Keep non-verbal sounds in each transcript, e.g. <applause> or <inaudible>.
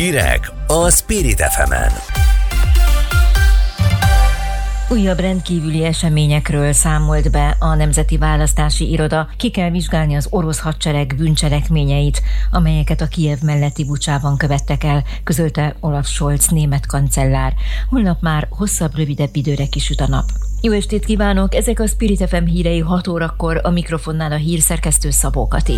Hírek a Spirit fm -en. Újabb rendkívüli eseményekről számolt be a Nemzeti Választási Iroda. Ki kell vizsgálni az orosz hadsereg bűncselekményeit, amelyeket a Kiev melletti bucsában követtek el, közölte Olaf Scholz német kancellár. Holnap már hosszabb, rövidebb időre kisüt a nap. Jó estét kívánok! Ezek a Spirit FM hírei 6 órakor a mikrofonnál a hírszerkesztő Szabó Kati.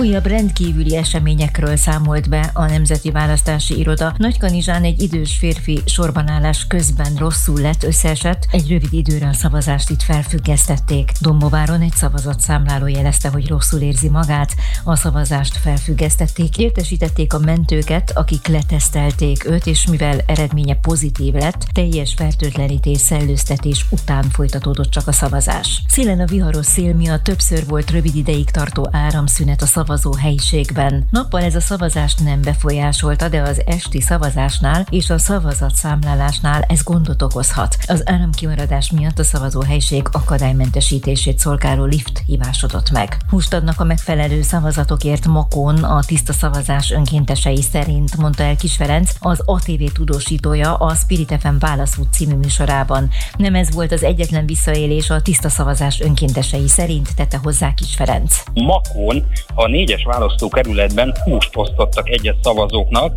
Újabb rendkívüli eseményekről számolt be a Nemzeti Választási Iroda. Nagykanizsán egy idős férfi sorbanállás közben rosszul lett, összeesett, egy rövid időre a szavazást itt felfüggesztették. Dombováron egy szavazatszámláló jelezte, hogy rosszul érzi magát, a szavazást felfüggesztették, értesítették a mentőket, akik letesztelték őt, és mivel eredménye pozitív lett, teljes fertőtlenítés, szellőztetés után folytatódott csak a szavazás. Szélen a viharos szél miatt többször volt rövid ideig tartó áramszünet a szavazás szavazó helyiségben. Nappal ez a szavazást nem befolyásolta, de az esti szavazásnál és a szavazatszámlálásnál ez gondot okozhat. Az áramkimaradás miatt a szavazó helység akadálymentesítését szolgáló lift hívásodott meg. Húst adnak a megfelelő szavazatokért Makón a tiszta szavazás önkéntesei szerint, mondta el Kis Ferenc, az ATV tudósítója a Spirit FM Válaszút című műsorában. Nem ez volt az egyetlen visszaélés a tiszta szavazás önkéntesei szerint, tette hozzá Kis Ferenc. Makón a négyes választókerületben húst osztottak egyes szavazóknak,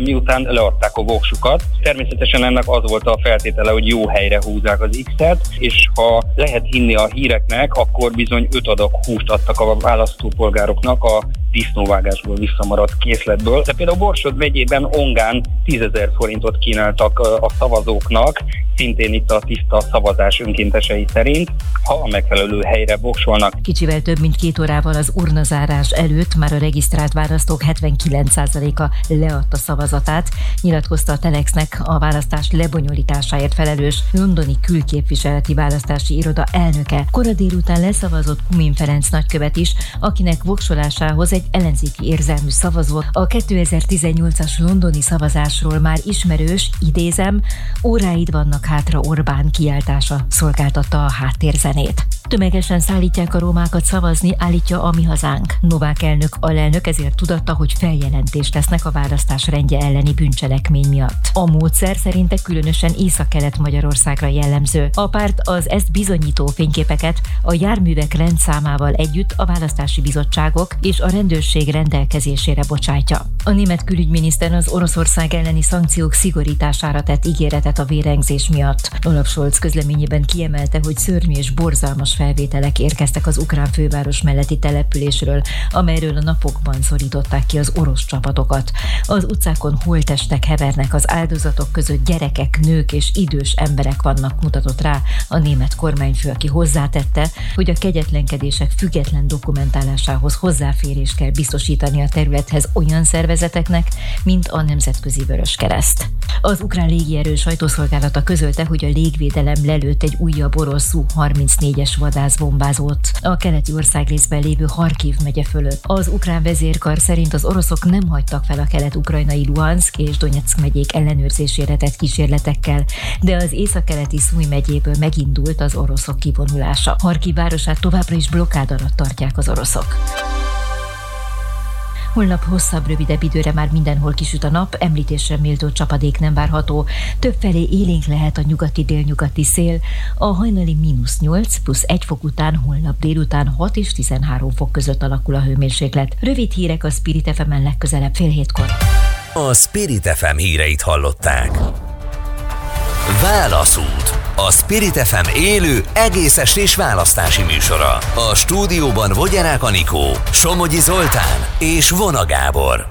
miután leadták a voksukat. Természetesen ennek az volt a feltétele, hogy jó helyre húzzák az X-et, és ha lehet hinni a híreknek, akkor bizony öt adag húst adtak a választópolgároknak a disznóvágásból visszamaradt készletből. De például Borsod megyében Ongán 10 forintot kínáltak a szavazóknak, szintén itt a tiszta szavazás önkéntesei szerint, ha a megfelelő helyre voksolnak. Kicsivel több mint két órával az urnazárás előtt már a regisztrált választók 79%-a leadta szavazatát, nyilatkozta a Telexnek a választás lebonyolításáért felelős londoni külképviseleti választási iroda elnöke. Kora délután leszavazott Kumin Ferenc nagykövet is, akinek voksolásához egy ellenzéki érzelmű szavazó a 2018-as londoni szavazásról már ismerős, idézem, óráid vannak hátra Orbán kiáltása szolgáltatta a háttérzenét. Tömegesen szállítják a romákat szavazni, állítja a mi hazánk. Novák elnök alelnök ezért tudatta, hogy feljelentést tesznek a választás rendje elleni bűncselekmény miatt. A módszer szerinte különösen Észak-Kelet-Magyarországra jellemző. A párt az ezt bizonyító fényképeket a járművek rendszámával együtt a választási bizottságok és a rendőrség rendelkezésére bocsátja. A német külügyminiszter az Oroszország elleni szankciók szigorítására tett ígéretet a vérengzés miatt. Olaf Scholz közleményében kiemelte, hogy szörnyű és borzalmas felvételek érkeztek az ukrán főváros melletti településről, amelyről a napokban szorították ki az orosz csapatokat. Az utcákon holtestek hevernek az áldozatok között gyerekek, nők és idős emberek vannak, mutatott rá a német kormányfő, aki hozzátette, hogy a kegyetlenkedések független dokumentálásához hozzáférést kell biztosítani a területhez olyan szervezeteknek, mint a Nemzetközi Vörös Kereszt. Az ukrán légierő sajtószolgálata közölte, hogy a légvédelem lelőtt egy újabb orosz Su-34-es vadászbombázót a keleti ország részben lévő Harkiv megye fölött. Az ukrán vezérkar szerint az oroszok nem hagytak fel a kelet-ukrajnai Luhansk és Donetsk megyék ellenőrzésére tett kísérletekkel, de az északkeleti Szúj megyéből megindult az oroszok kivonulása. Harkiv városát továbbra is blokkád alatt tartják az oroszok. Holnap hosszabb, rövidebb időre már mindenhol kisüt a nap, említésre méltó csapadék nem várható. Többfelé élénk lehet a nyugati-délnyugati szél, a hajnali mínusz 8 plusz 1 fok után holnap délután 6 és 13 fok között alakul a hőmérséklet. Rövid hírek a Spirit fm legközelebb fél hétkor. A Spirit FM híreit hallották. Válaszút. A Spirit FM élő, egész estés választási műsora. A stúdióban Vogyarák Anikó, Somogyi Zoltán és Vona Gábor.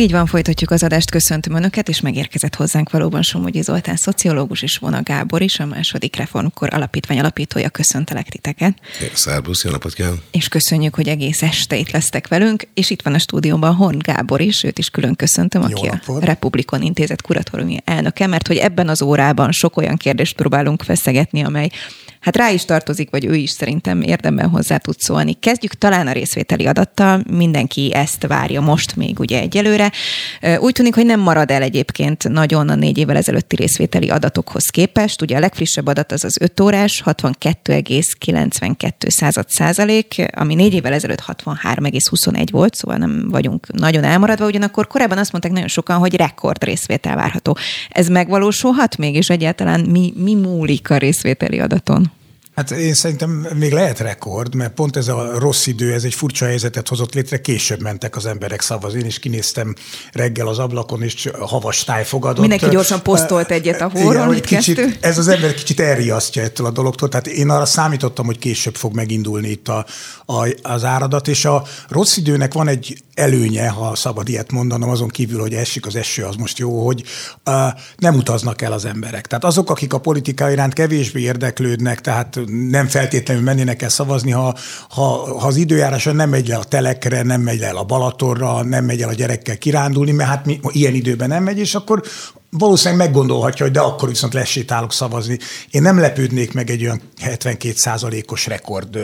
Így van, folytatjuk az adást, köszöntöm Önöket, és megérkezett hozzánk valóban Somogyi Zoltán, szociológus és Vona Gábor is, a második reformkor alapítvány alapítója, köszöntelek titeket. Szerbusz, jó napot kívánok! És köszönjük, hogy egész este itt lesztek velünk, és itt van a stúdióban Horn Gábor is, őt is külön köszöntöm, aki a Republikon Intézet kuratóriumi elnöke, mert hogy ebben az órában sok olyan kérdést próbálunk feszegetni, amely hát rá is tartozik, vagy ő is szerintem érdemben hozzá tud szólni. Kezdjük talán a részvételi adattal, mindenki ezt várja most még ugye egyelőre. Úgy tűnik, hogy nem marad el egyébként nagyon a négy évvel ezelőtti részvételi adatokhoz képest. Ugye a legfrissebb adat az az 5 órás, 62,92 század százalék, ami négy évvel ezelőtt 63,21 volt, szóval nem vagyunk nagyon elmaradva, ugyanakkor korábban azt mondták nagyon sokan, hogy rekord részvétel várható. Ez megvalósulhat még, és egyáltalán mi, mi múlik a részvételi adaton? Hát én szerintem még lehet rekord, mert pont ez a rossz idő, ez egy furcsa helyzetet hozott létre, később mentek az emberek szavazni. Én is kinéztem reggel az ablakon, és havas táj fogadott. Mindenki gyorsan posztolt egyet a hóról, Igen, kicsit, Ez az ember kicsit elriasztja ettől a dologtól. Tehát én arra számítottam, hogy később fog megindulni itt a, a, az áradat, és a rossz időnek van egy előnye, ha szabad ilyet mondanom, azon kívül, hogy esik az eső, az most jó, hogy uh, nem utaznak el az emberek. Tehát azok, akik a politika iránt kevésbé érdeklődnek, tehát nem feltétlenül mennének el szavazni, ha, ha, ha az időjáráson nem megy le a telekre, nem megy le a Balatorra, nem megy el a gyerekkel kirándulni, mert hát mi, ilyen időben nem megy, és akkor valószínűleg meggondolhatja, hogy de akkor viszont lesétálok szavazni. Én nem lepődnék meg egy olyan 72 os rekord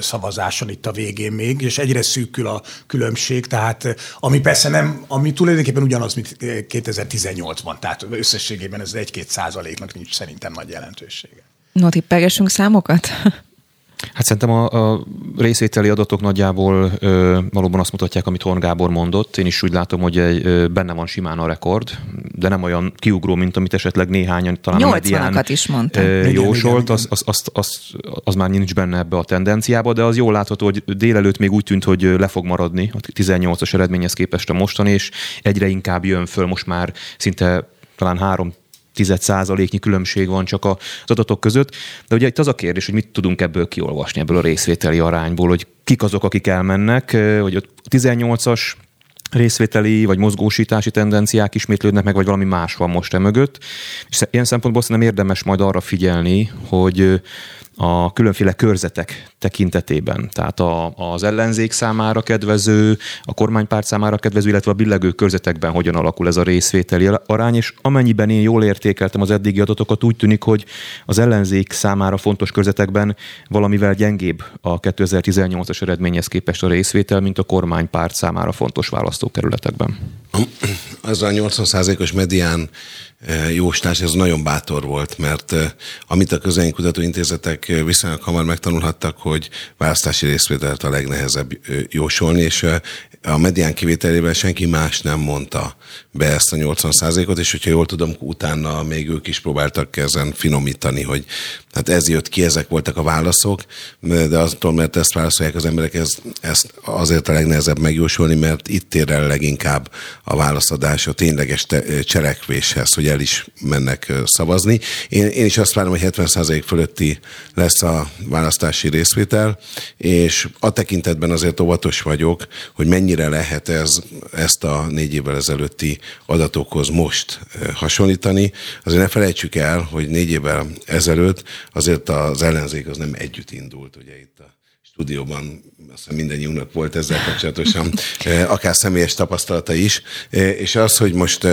szavazáson itt a végén még, és egyre szűkül a különbség, tehát ami persze nem, ami tulajdonképpen ugyanaz, mint 2018-ban, tehát összességében ez egy-két százaléknak nincs szerintem nagy jelentősége. No, tippelgessünk számokat? Hát szerintem a, a részvételi adatok nagyjából ö, valóban azt mutatják, amit Horn Gábor mondott. Én is úgy látom, hogy egy, ö, benne van simán a rekord, de nem olyan kiugró, mint amit esetleg néhányan talán a medián is mondta. Ö, jósolt, az, az, az, az, az már nincs benne ebbe a tendenciába, de az jól látható, hogy délelőtt még úgy tűnt, hogy le fog maradni a 18-as eredményhez képest a mostan, és egyre inkább jön föl most már szinte talán három tized százaléknyi különbség van csak az adatok között. De ugye itt az a kérdés, hogy mit tudunk ebből kiolvasni, ebből a részvételi arányból, hogy kik azok, akik elmennek, hogy a 18-as részvételi vagy mozgósítási tendenciák ismétlődnek meg, vagy valami más van most emögött. És ilyen szempontból szerintem érdemes majd arra figyelni, hogy a különféle körzetek tekintetében, tehát a, az ellenzék számára kedvező, a kormánypárt számára kedvező, illetve a billegő körzetekben hogyan alakul ez a részvételi arány, és amennyiben én jól értékeltem az eddigi adatokat, úgy tűnik, hogy az ellenzék számára fontos körzetekben valamivel gyengébb a 2018-as eredményhez képest a részvétel, mint a kormánypárt számára fontos választókerületekben. Az a 80%-os medián jóslás, ez nagyon bátor volt, mert amit a közönkutató intézetek eh, viszonylag hamar megtanulhattak, hogy választási részvételt a legnehezebb jósolni, és a medián kivételében senki más nem mondta be ezt a 80%-ot, és hogyha jól tudom, utána még ők is próbáltak ezen finomítani, hogy hát ez jött ki, ezek voltak a válaszok, de attól, mert ezt válaszolják az emberek, ez, ezt azért a legnehezebb megjósolni, mert itt ér el leginkább a válaszadás a tényleges te- cselekvéshez, hogy el is mennek szavazni. Én, én is azt várom, hogy 70% fölötti lesz a választási részvétel, és a tekintetben azért óvatos vagyok, hogy mennyire lehet ez, ezt a négy évvel ezelőtti adatokhoz most hasonlítani. Azért ne felejtsük el, hogy négy évvel ezelőtt azért az ellenzék az nem együtt indult, ugye itt a stúdióban azt hiszem mindennyiunknak volt ezzel kapcsolatosan <laughs> akár személyes tapasztalata is, és az, hogy most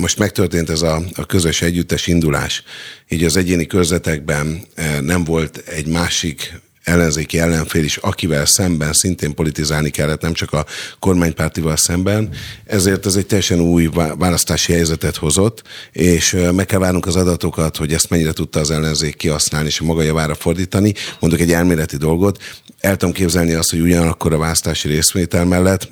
most megtörtént ez a, a közös együttes indulás, így az egyéni körzetekben nem volt egy másik ellenzéki ellenfél is, akivel szemben szintén politizálni kellett, nem csak a kormánypártival szemben. Ezért ez egy teljesen új választási helyzetet hozott, és meg kell várnunk az adatokat, hogy ezt mennyire tudta az ellenzék kihasználni és a maga javára fordítani. Mondok egy elméleti dolgot. El tudom képzelni azt, hogy ugyanakkor a választási részvétel mellett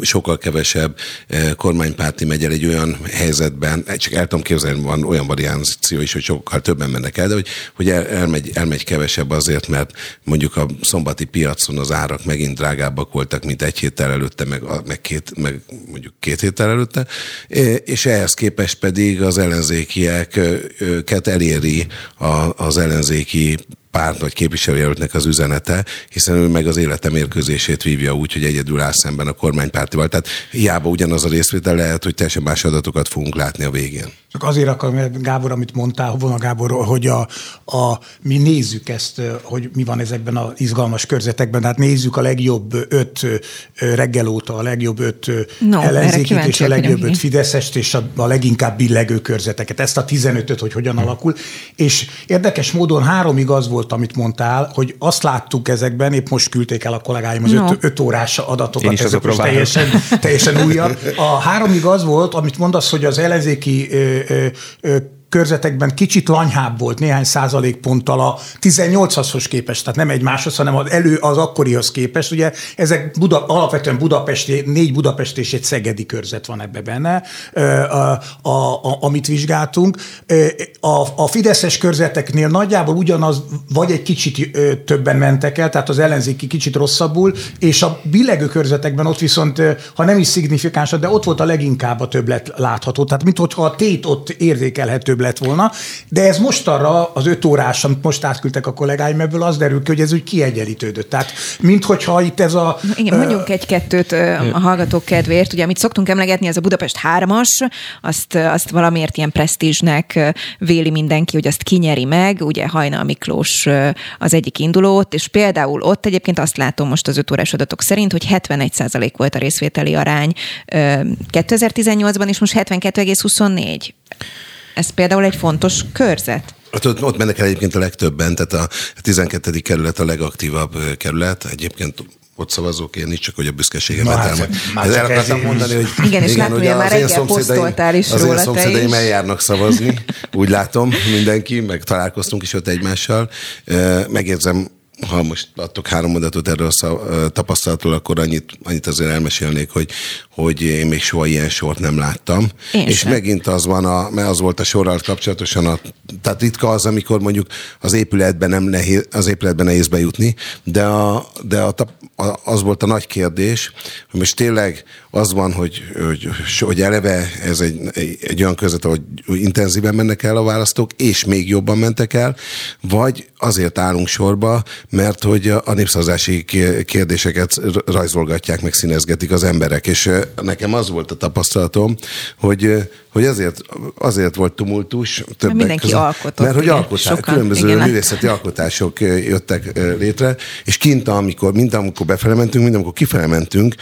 sokkal kevesebb eh, kormánypárti megy el egy olyan helyzetben, eh, csak el tudom képzelni, van olyan variáció is, hogy sokkal többen mennek el, de hogy, hogy el, elmegy, elmegy kevesebb azért, mert mondjuk a szombati piacon az árak megint drágábbak voltak, mint egy héttel előtte, meg, meg, két, meg mondjuk két héttel előtte, eh, és ehhez képest pedig az ellenzékieket eléri az ellenzéki párt vagy képviselőjelöltnek az üzenete, hiszen ő meg az élete mérkőzését vívja úgy, hogy egyedül áll szemben a kormánypártival. Tehát hiába ugyanaz a részvétel lehet, hogy teljesen más adatokat fogunk látni a végén. Csak azért akarom, Gábor, amit mondtál, volna Gáborról, hogy a, a, mi nézzük ezt, hogy mi van ezekben az izgalmas körzetekben. Hát nézzük a legjobb öt reggel óta, a legjobb öt no, ellenzékét és a legjobb öt Fideszest és a, a leginkább billegő körzeteket. Ezt a 15-öt, hogy hogyan alakul. És érdekes módon háromig az volt volt, amit mondtál, hogy azt láttuk ezekben, épp most küldték el a kollégáim az no. öt, öt órás adatokat, ezek most teljesen, teljesen újak. <laughs> A háromig az volt, amit mondasz, hogy az ellenzéki ö, ö, ö, körzetekben kicsit lanyhább volt néhány százalékponttal a 18-ashoz képest, tehát nem egymáshoz, hanem az elő az akkorihoz képest. Ugye ezek Buda, alapvetően Budapesti, négy Budapesti és egy Szegedi körzet van ebbe benne, a, a, a, amit vizsgáltunk. A, a Fideszes körzeteknél nagyjából ugyanaz, vagy egy kicsit többen mentek el, tehát az ellenzéki kicsit rosszabbul, és a billegő körzetekben ott viszont, ha nem is szignifikáns, de ott volt a leginkább a többlet látható. Tehát mintha a tét ott érzékelhetőbb lett volna, de ez most arra az öt órás, amit most átküldtek a kollégáim, ebből az derül ki, hogy ez úgy kiegyenlítődött. Tehát, minthogyha itt ez a... Igen, mondjunk egy-kettőt a hallgatók kedvéért. Ugye, amit szoktunk emlegetni, ez a Budapest hármas, azt, azt valamiért ilyen presztízsnek véli mindenki, hogy azt kinyeri meg. Ugye Hajnal Miklós az egyik indulót, és például ott egyébként azt látom most az öt órás adatok szerint, hogy 71% volt a részvételi arány 2018-ban, és most 72,24. Ez például egy fontos körzet. Ott, ott mennek el egyébként a legtöbben, tehát a 12. kerület a legaktívabb kerület. Egyébként ott szavazók, én nincs csak, hogy a büszkeségemet hát, el, el akartam mondani, hogy igen, és látom, hogy már reggel posztoltál is az róla, Az szomszédaim eljárnak szavazni, úgy látom mindenki, meg találkoztunk is ott egymással. Megérzem ha most adtok három mondatot erről a tapasztalatról, akkor annyit, annyit azért elmesélnék, hogy, hogy én még soha ilyen sort nem láttam. Én és sem. megint az van, a, mert az volt a sorral kapcsolatosan, a, tehát ritka az, amikor mondjuk az épületben nem nehéz, az épületben nehéz bejutni, de, a, de a, a, az volt a nagy kérdés, hogy most tényleg az van, hogy, hogy, hogy eleve ez egy, egy, egy olyan között, hogy intenzíven mennek el a választók, és még jobban mentek el, vagy azért állunk sorba, mert hogy a népszavazási kérdéseket rajzolgatják, meg színezgetik az emberek, és nekem az volt a tapasztalatom, hogy hogy azért, azért volt tumultus többek mert mindenki között, alkotott. Mert hogy alkotás, különböző igen, művészeti alkotások jöttek létre, és kint, amikor, mind amikor befele mentünk, mind amikor kifele mentünk,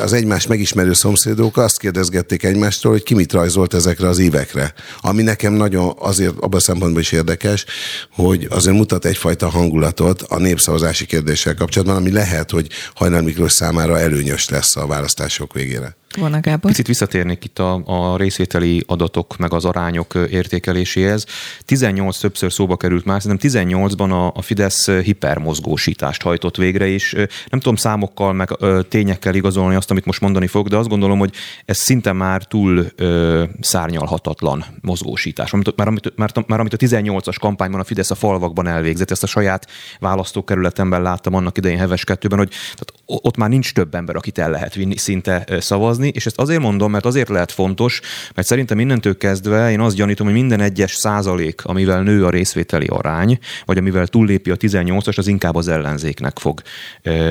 az egymás megismerő szomszédok azt kérdezgették egymástól, hogy ki mit rajzolt ezekre az évekre. Ami nekem nagyon azért abban a szempontból is érdekes, hogy azért mutat egyfajta hangulatot a népszavazási kérdéssel kapcsolatban, ami lehet, hogy Hajnal Miklós számára előnyös lesz a választások végére. Volna Gábor. Picit visszatérnék itt a, a részvételi adatok meg az arányok értékeléséhez. 18 többször szóba került már, szerintem 18-ban a, a Fidesz hipermozgósítást hajtott végre, és nem tudom számokkal meg tényekkel igazolni azt, amit most mondani fog, de azt gondolom, hogy ez szinte már túl ö, szárnyalhatatlan mozgósítás. Már amit, már, már amit a 18-as kampányban a Fidesz a falvakban elvégzett, ezt a saját választókerületemben láttam annak idején Heves kettőben, hogy tehát ott már nincs több ember, akit el lehet vinni szinte szavazni, szavazni, és ezt azért mondom, mert azért lehet fontos, mert szerintem innentől kezdve én azt gyanítom, hogy minden egyes százalék, amivel nő a részvételi arány, vagy amivel túllépi a 18-as, az inkább az ellenzéknek fog,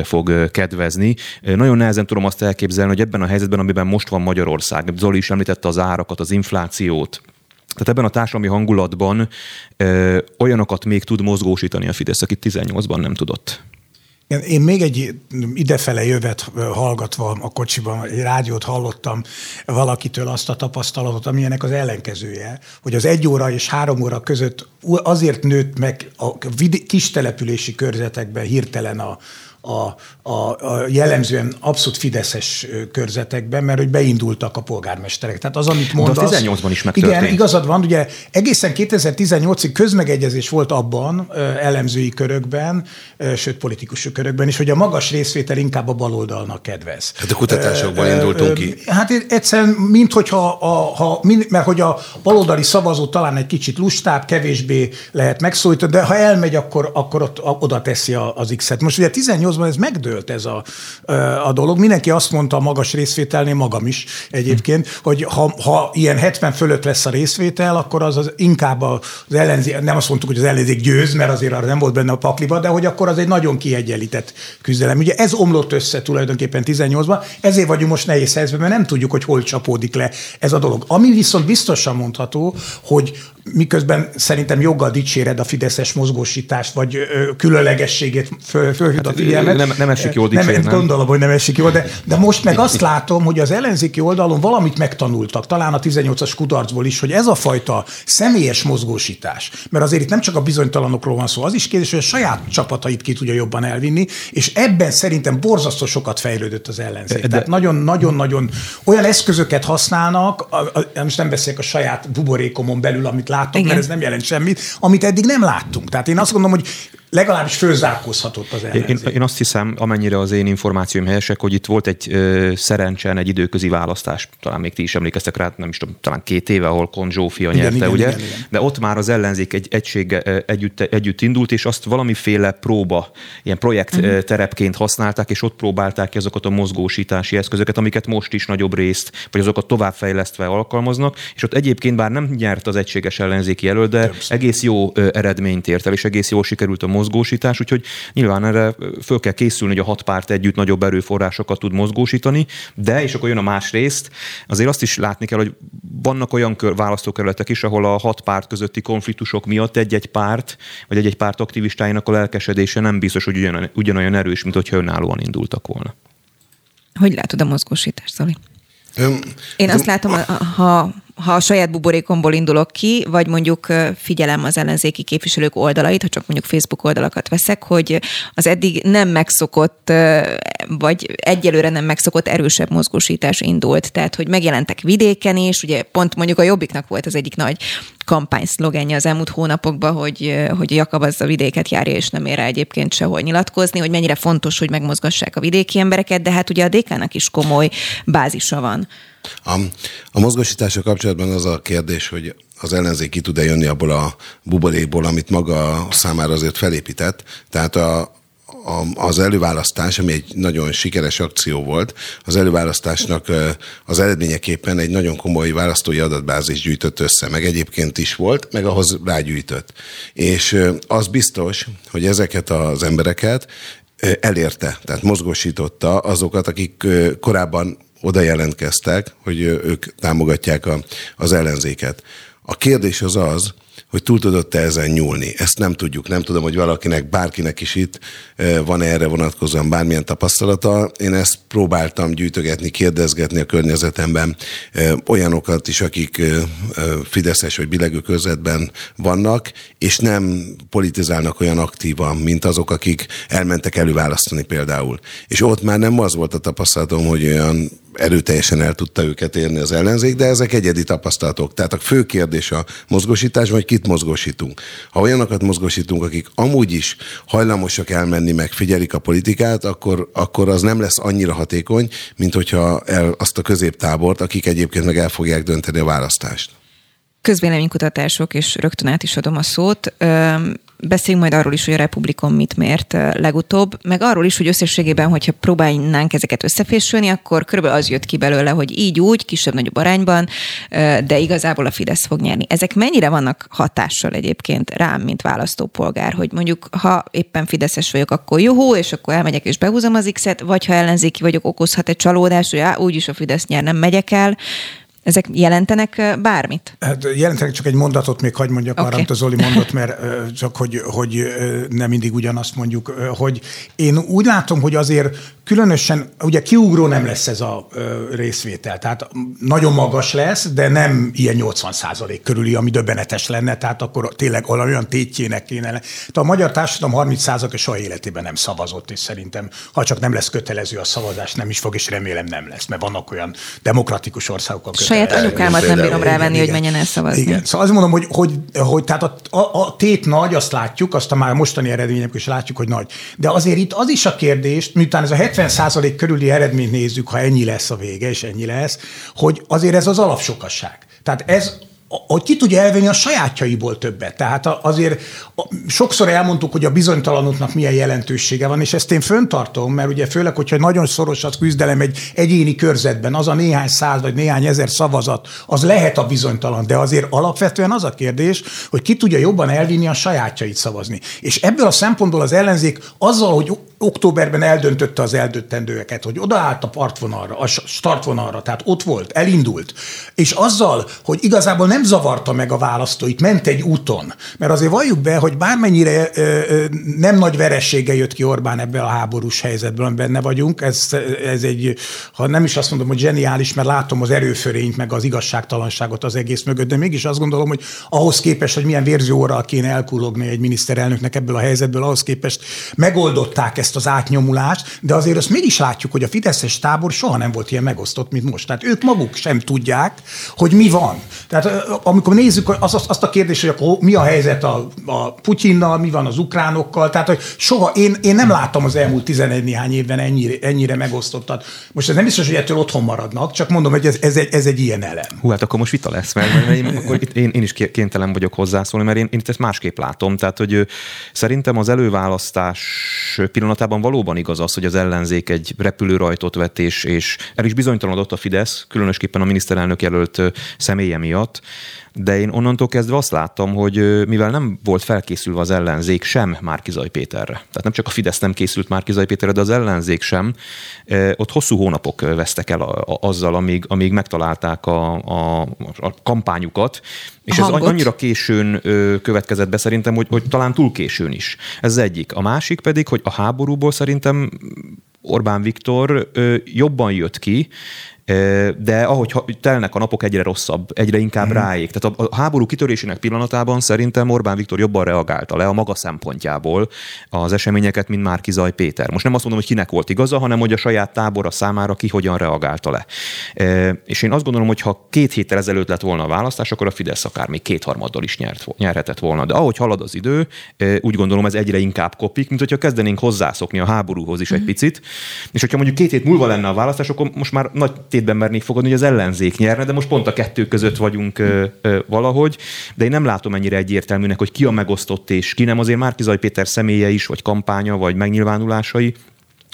fog kedvezni. Nagyon nehezen tudom azt elképzelni, hogy ebben a helyzetben, amiben most van Magyarország, Zoli is említette az árakat, az inflációt, tehát ebben a társadalmi hangulatban ö, olyanokat még tud mozgósítani a Fidesz, akit 18-ban nem tudott. Én még egy idefele jövet hallgatva a kocsiban, egy rádiót hallottam valakitől azt a tapasztalatot, amilyenek az ellenkezője, hogy az egy óra és három óra között azért nőtt meg a kis települési körzetekben hirtelen a, a, a, a jellemzően abszolút fideszes körzetekben, mert hogy beindultak a polgármesterek. Tehát az, amit mondasz... De a 18-ban is megtörtént. Igen, igazad van, ugye egészen 2018-ig közmegegyezés volt abban elemzői körökben, sőt politikusok körökben is, hogy a magas részvétel inkább a baloldalnak kedvez. Hát a kutatásokban indultunk ki. Hát egyszerűen, mint hogyha, a, ha, mert hogy a baloldali szavazó talán egy kicsit lustább, kevésbé lehet megszólítani, de ha elmegy, akkor, akkor ott, oda teszi az X-et. Most ugye 18 2008-ban ez megdőlt ez a, a dolog. Mindenki azt mondta a magas részvételnél, magam is egyébként, hogy ha, ha ilyen 70 fölött lesz a részvétel, akkor az, az inkább az ellenzék, nem azt mondtuk, hogy az ellenzék győz, mert azért arra nem volt benne a pakliba, de hogy akkor az egy nagyon kiegyenlített küzdelem. Ugye ez omlott össze tulajdonképpen 18-ban, ezért vagyunk most nehéz helyzetben, mert nem tudjuk, hogy hol csapódik le ez a dolog. Ami viszont biztosan mondható, hogy miközben szerintem joggal dicséred a fideszes mozgósítást, vagy különlegességét föl, fölhívod a figyelmet, Nem, nem, esik jól dicsérni. Nem, nem, gondolom, hogy nem esik jól, de, de most meg azt <laughs> látom, hogy az ellenzéki oldalon valamit megtanultak, talán a 18-as kudarcból is, hogy ez a fajta személyes mozgósítás, mert azért itt nem csak a bizonytalanokról van szó, az is kérdés, hogy a saját csapatait ki tudja jobban elvinni, és ebben szerintem borzasztó sokat fejlődött az ellenzék. De, Tehát nagyon-nagyon-nagyon olyan eszközöket használnak, a, a, most nem beszélek a saját buborékomon belül, amit látok, Igen. mert ez nem jelent semmit, amit eddig nem láttunk. Tehát én azt gondolom, hogy legalábbis fölzárkózhatott az ellenzék. Én, én azt hiszem, amennyire az én információim helyesek, hogy itt volt egy ö, szerencsen egy időközi választás, talán még ti is emlékeztek rá, nem is tudom, talán két éve, ahol Kon Zsófia igen, nyerte, igen, ugye? Igen, igen. De ott már az ellenzék egy egység együtt, együtt indult, és azt valamiféle próba, ilyen projekt uh-huh. terepként használták, és ott próbálták ki azokat a mozgósítási eszközöket, amiket most is nagyobb részt, vagy azokat továbbfejlesztve alkalmaznak, és ott egyébként bár nem nyert az egységes ellenzéki jelölt, de Többször. egész jó eredményt ért el, és egész jól sikerült a mozgósítás, úgyhogy nyilván erre föl kell készülni, hogy a hat párt együtt nagyobb erőforrásokat tud mozgósítani, de, és akkor jön a más részt, azért azt is látni kell, hogy vannak olyan kör, választókerületek is, ahol a hat párt közötti konfliktusok miatt egy-egy párt, vagy egy-egy párt aktivistáinak a lelkesedése nem biztos, hogy ugyan, ugyanolyan erős, mint hogyha önállóan indultak volna. Hogy látod a mozgósítást, Zoli? Én azt látom, ha ha a saját buborékomból indulok ki, vagy mondjuk figyelem az ellenzéki képviselők oldalait, ha csak mondjuk Facebook oldalakat veszek, hogy az eddig nem megszokott, vagy egyelőre nem megszokott erősebb mozgósítás indult. Tehát, hogy megjelentek vidéken is, ugye pont mondjuk a Jobbiknak volt az egyik nagy kampány szlogenje az elmúlt hónapokban, hogy, hogy Jakab az a vidéket járja, és nem ér egyébként sehol nyilatkozni, hogy mennyire fontos, hogy megmozgassák a vidéki embereket, de hát ugye a DK-nak is komoly bázisa van. A, a mozgósítása kapcsolatban az a kérdés, hogy az ellenzék ki tud-e jönni abból a buborékból, amit maga számára azért felépített. Tehát a, az előválasztás, ami egy nagyon sikeres akció volt, az előválasztásnak az eredményeképpen egy nagyon komoly választói adatbázis gyűjtött össze, meg egyébként is volt, meg ahhoz rágyűjtött. És az biztos, hogy ezeket az embereket elérte, tehát mozgósította azokat, akik korábban oda jelentkeztek, hogy ők támogatják a, az ellenzéket. A kérdés az az, hogy túl tudott-e ezen nyúlni. Ezt nem tudjuk. Nem tudom, hogy valakinek, bárkinek is itt van -e erre vonatkozóan bármilyen tapasztalata. Én ezt próbáltam gyűjtögetni, kérdezgetni a környezetemben olyanokat is, akik fideszes vagy bilegő közvetben vannak, és nem politizálnak olyan aktívan, mint azok, akik elmentek előválasztani például. És ott már nem az volt a tapasztalatom, hogy olyan erőteljesen el tudta őket érni az ellenzék, de ezek egyedi tapasztalatok. Tehát a fő kérdés a mozgósítás, vagy kit mozgósítunk. Ha olyanokat mozgósítunk, akik amúgy is hajlamosak elmenni, meg figyelik a politikát, akkor, akkor az nem lesz annyira hatékony, mint hogyha el azt a középtábort, akik egyébként meg el fogják dönteni a választást közvéleménykutatások, és rögtön át is adom a szót. Beszéljünk majd arról is, hogy a Republikon mit mért legutóbb, meg arról is, hogy összességében, hogyha próbálnánk ezeket összefésülni, akkor körülbelül az jött ki belőle, hogy így úgy, kisebb-nagyobb arányban, de igazából a Fidesz fog nyerni. Ezek mennyire vannak hatással egyébként rám, mint választópolgár, hogy mondjuk, ha éppen Fideszes vagyok, akkor jó, és akkor elmegyek és behúzom az X-et, vagy ha ellenzéki vagyok, okozhat egy csalódást, hogy á, úgyis a Fidesz nyer, nem megyek el. Ezek jelentenek bármit? Hát jelentenek csak egy mondatot, még hagyd mondjak okay. arra, amit az Zoli mondott, mert <laughs> csak hogy, hogy nem mindig ugyanazt mondjuk, hogy én úgy látom, hogy azért különösen, ugye kiugró nem lesz ez a részvétel, tehát nagyon magas lesz, de nem ilyen 80 százalék körüli, ami döbbenetes lenne, tehát akkor tényleg olyan tétjének kéne. Tehát a magyar társadalom 30 százalék soha életében nem szavazott, és szerintem, ha csak nem lesz kötelező a szavazás, nem is fog, és remélem nem lesz, mert vannak olyan demokratikus országok, Saját anyukámat nem bírom rávenni, hogy menjen el szavazni. Igen. Szóval azt mondom, hogy, hogy, hogy tehát a, a, a tét nagy, azt látjuk, azt a már mostani eredmények is látjuk, hogy nagy. De azért itt az is a kérdés, miután ez a 70 körüli eredményt nézzük, ha ennyi lesz a vége, és ennyi lesz, hogy azért ez az alapsokasság. Tehát ez hogy ki tudja elvenni a sajátjaiból többet. Tehát azért sokszor elmondtuk, hogy a bizonytalanoknak milyen jelentősége van, és ezt én föntartom, mert ugye főleg, hogyha nagyon szoros az küzdelem egy egyéni körzetben, az a néhány száz vagy néhány ezer szavazat, az lehet a bizonytalan, de azért alapvetően az a kérdés, hogy ki tudja jobban elvinni a sajátjait szavazni. És ebből a szempontból az ellenzék azzal, hogy októberben eldöntötte az eldöntendőeket, hogy odaállt a partvonalra, a startvonalra, tehát ott volt, elindult, és azzal, hogy igazából nem zavarta meg a választóit, ment egy úton, mert azért valljuk be, hogy bármennyire ö, ö, nem nagy veressége jött ki Orbán ebbe a háborús helyzetből, amiben benne vagyunk, ez, ez egy, ha nem is azt mondom, hogy zseniális, mert látom az erőförényt, meg az igazságtalanságot az egész mögött, de mégis azt gondolom, hogy ahhoz képest, hogy milyen vérzőóral kéne elkulogni egy miniszterelnöknek ebből a helyzetből, ahhoz képest megoldották ezt az átnyomulást, de azért azt mégis látjuk, hogy a Fideszes tábor soha nem volt ilyen megosztott, mint most. Tehát ők maguk sem tudják, hogy mi van. Tehát amikor nézzük azt, azt a kérdést, hogy akkor mi a helyzet a, a Putyinnal, mi van az ukránokkal, tehát hogy soha, én, én nem láttam az elmúlt 11 néhány évben ennyire, ennyire megosztottat. Most ez nem biztos, hogy ettől otthon maradnak, csak mondom, hogy ez, ez, egy, ez egy ilyen elem. Hú, hát akkor most vita lesz, mert, mert én, akkor itt én, én is kénytelen vagyok hozzászólni, mert én, én ezt másképp látom. Tehát, hogy szerintem az előválasztás pillanatában valóban igaz az, hogy az ellenzék egy repülőrajtot vett, és, és el is bizonytalanodott a Fidesz, különösképpen a miniszterelnök jelölt személye miatt de én onnantól kezdve azt láttam, hogy mivel nem volt felkészülve az ellenzék sem Márkizaj Péterre, tehát nem csak a Fidesz nem készült Márkizaj Péterre, de az ellenzék sem, ott hosszú hónapok vesztek el azzal, amíg, amíg megtalálták a, a, a kampányukat, és ez annyira későn következett be szerintem, hogy, hogy talán túl későn is. Ez az egyik. A másik pedig, hogy a háborúból szerintem Orbán Viktor jobban jött ki, de ahogy telnek a napok, egyre rosszabb, egyre inkább mm. ráég. Tehát a, háború kitörésének pillanatában szerintem Orbán Viktor jobban reagálta le a maga szempontjából az eseményeket, mint Márki Zaj Péter. Most nem azt mondom, hogy kinek volt igaza, hanem hogy a saját tábora számára ki hogyan reagálta le. És én azt gondolom, hogy ha két héttel ezelőtt lett volna a választás, akkor a Fidesz akár még kétharmaddal is nyert, nyerhetett volna. De ahogy halad az idő, úgy gondolom ez egyre inkább kopik, mint hogyha kezdenénk hozzászokni a háborúhoz is egy mhm. picit. És hogyha mondjuk két hét múlva lenne a választás, akkor most már nagy tétben mernék fogadni, hogy az ellenzék nyerne, de most pont a kettő között vagyunk ö, ö, valahogy, de én nem látom ennyire egyértelműnek, hogy ki a megosztott és ki nem. Azért Márkizaj Péter személye is, vagy kampánya, vagy megnyilvánulásai,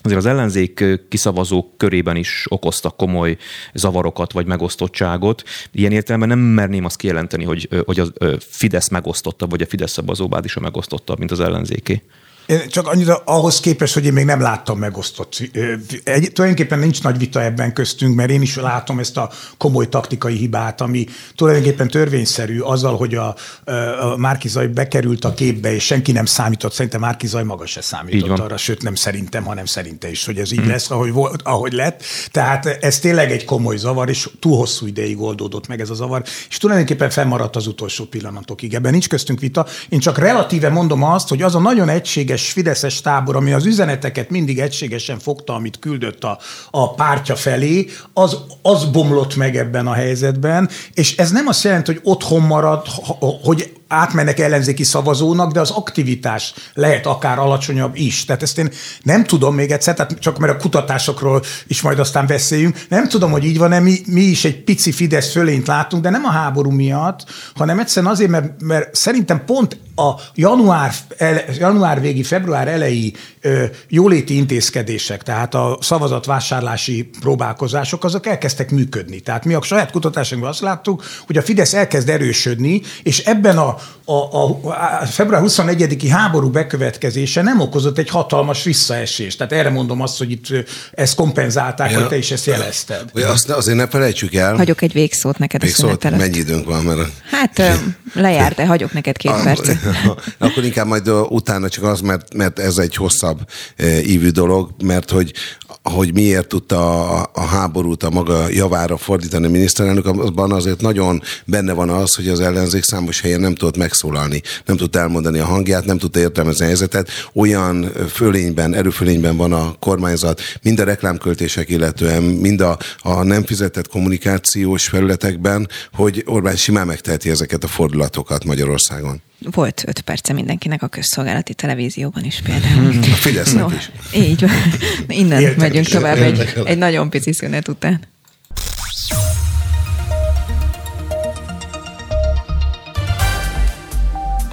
azért az ellenzék kiszavazók körében is okoztak komoly zavarokat vagy megosztottságot. Ilyen értelemben nem merném azt kijelenteni, hogy, hogy a Fidesz megosztottabb, vagy a Fidesz szavazóbád is a megosztottabb, mint az ellenzéké. Én csak annyit ahhoz képest, hogy én még nem láttam megosztott. Egy, tulajdonképpen nincs nagy vita ebben köztünk, mert én is látom ezt a komoly taktikai hibát, ami tulajdonképpen törvényszerű azzal, hogy a, a Márkizaj bekerült a képbe, és senki nem számított, szerintem Márkizaj maga se számított arra, sőt nem szerintem, hanem szerinte is, hogy ez így hmm. lesz, ahogy, volt, ahogy lett. Tehát ez tényleg egy komoly zavar, és túl hosszú ideig oldódott meg ez a zavar, és tulajdonképpen fennmaradt az utolsó pillanatokig. Ebben nincs köztünk vita. Én csak relatíve mondom azt, hogy az a nagyon egységes egységes fideszes tábor, ami az üzeneteket mindig egységesen fogta, amit küldött a, a pártja felé, az, az bomlott meg ebben a helyzetben, és ez nem azt jelenti, hogy otthon marad, hogy átmennek ellenzéki szavazónak, de az aktivitás lehet akár alacsonyabb is. Tehát ezt én nem tudom még egyszer, tehát csak mert a kutatásokról is majd aztán beszéljünk, nem tudom, hogy így van-e, mi, mi is egy pici Fidesz fölényt látunk, de nem a háború miatt, hanem egyszerűen azért, mert, mert szerintem pont a január, ele, január végi, február elejé ö, jóléti intézkedések, tehát a szavazatvásárlási próbálkozások, azok elkezdtek működni. Tehát mi a saját kutatásunkban azt láttuk, hogy a Fidesz elkezd erősödni, és ebben a a, a, a február 21-i háború bekövetkezése nem okozott egy hatalmas visszaesést. Tehát erre mondom azt, hogy itt ezt kompenzálták, ja, hogy te is ezt jelezted. Azt azért ne felejtsük el. Hagyok egy végszót neked végszót, a Mennyi időnk van? Mert... Hát lejárt, de hagyok neked két percet. <laughs> Akkor inkább majd utána csak az, mert, mert ez egy hosszabb ívű dolog, mert hogy hogy miért tudta a, a háborút a maga javára fordítani a miniszterelnök, abban azért nagyon benne van az, hogy az ellenzék számos helyen nem tudott megszólalni, nem tudta elmondani a hangját, nem tudta értelmezni a helyzetet. Olyan fölényben, erőfölényben van a kormányzat, mind a reklámköltések illetően, mind a, a nem fizetett kommunikációs felületekben, hogy Orbán simán megteheti ezeket a fordulatokat Magyarországon. Volt öt perce mindenkinek a közszolgálati televízióban is például. <laughs> A Fidesznek no, is. Így van. Innen Értek megyünk is. tovább egy, egy nagyon pici szünet után.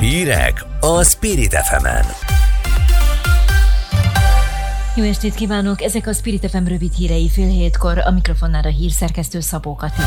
Hírek a Spirit fm -en. Jó estét kívánok! Ezek a Spirit FM rövid hírei fél hétkor, a mikrofonnára hírszerkesztő Szabó Kati.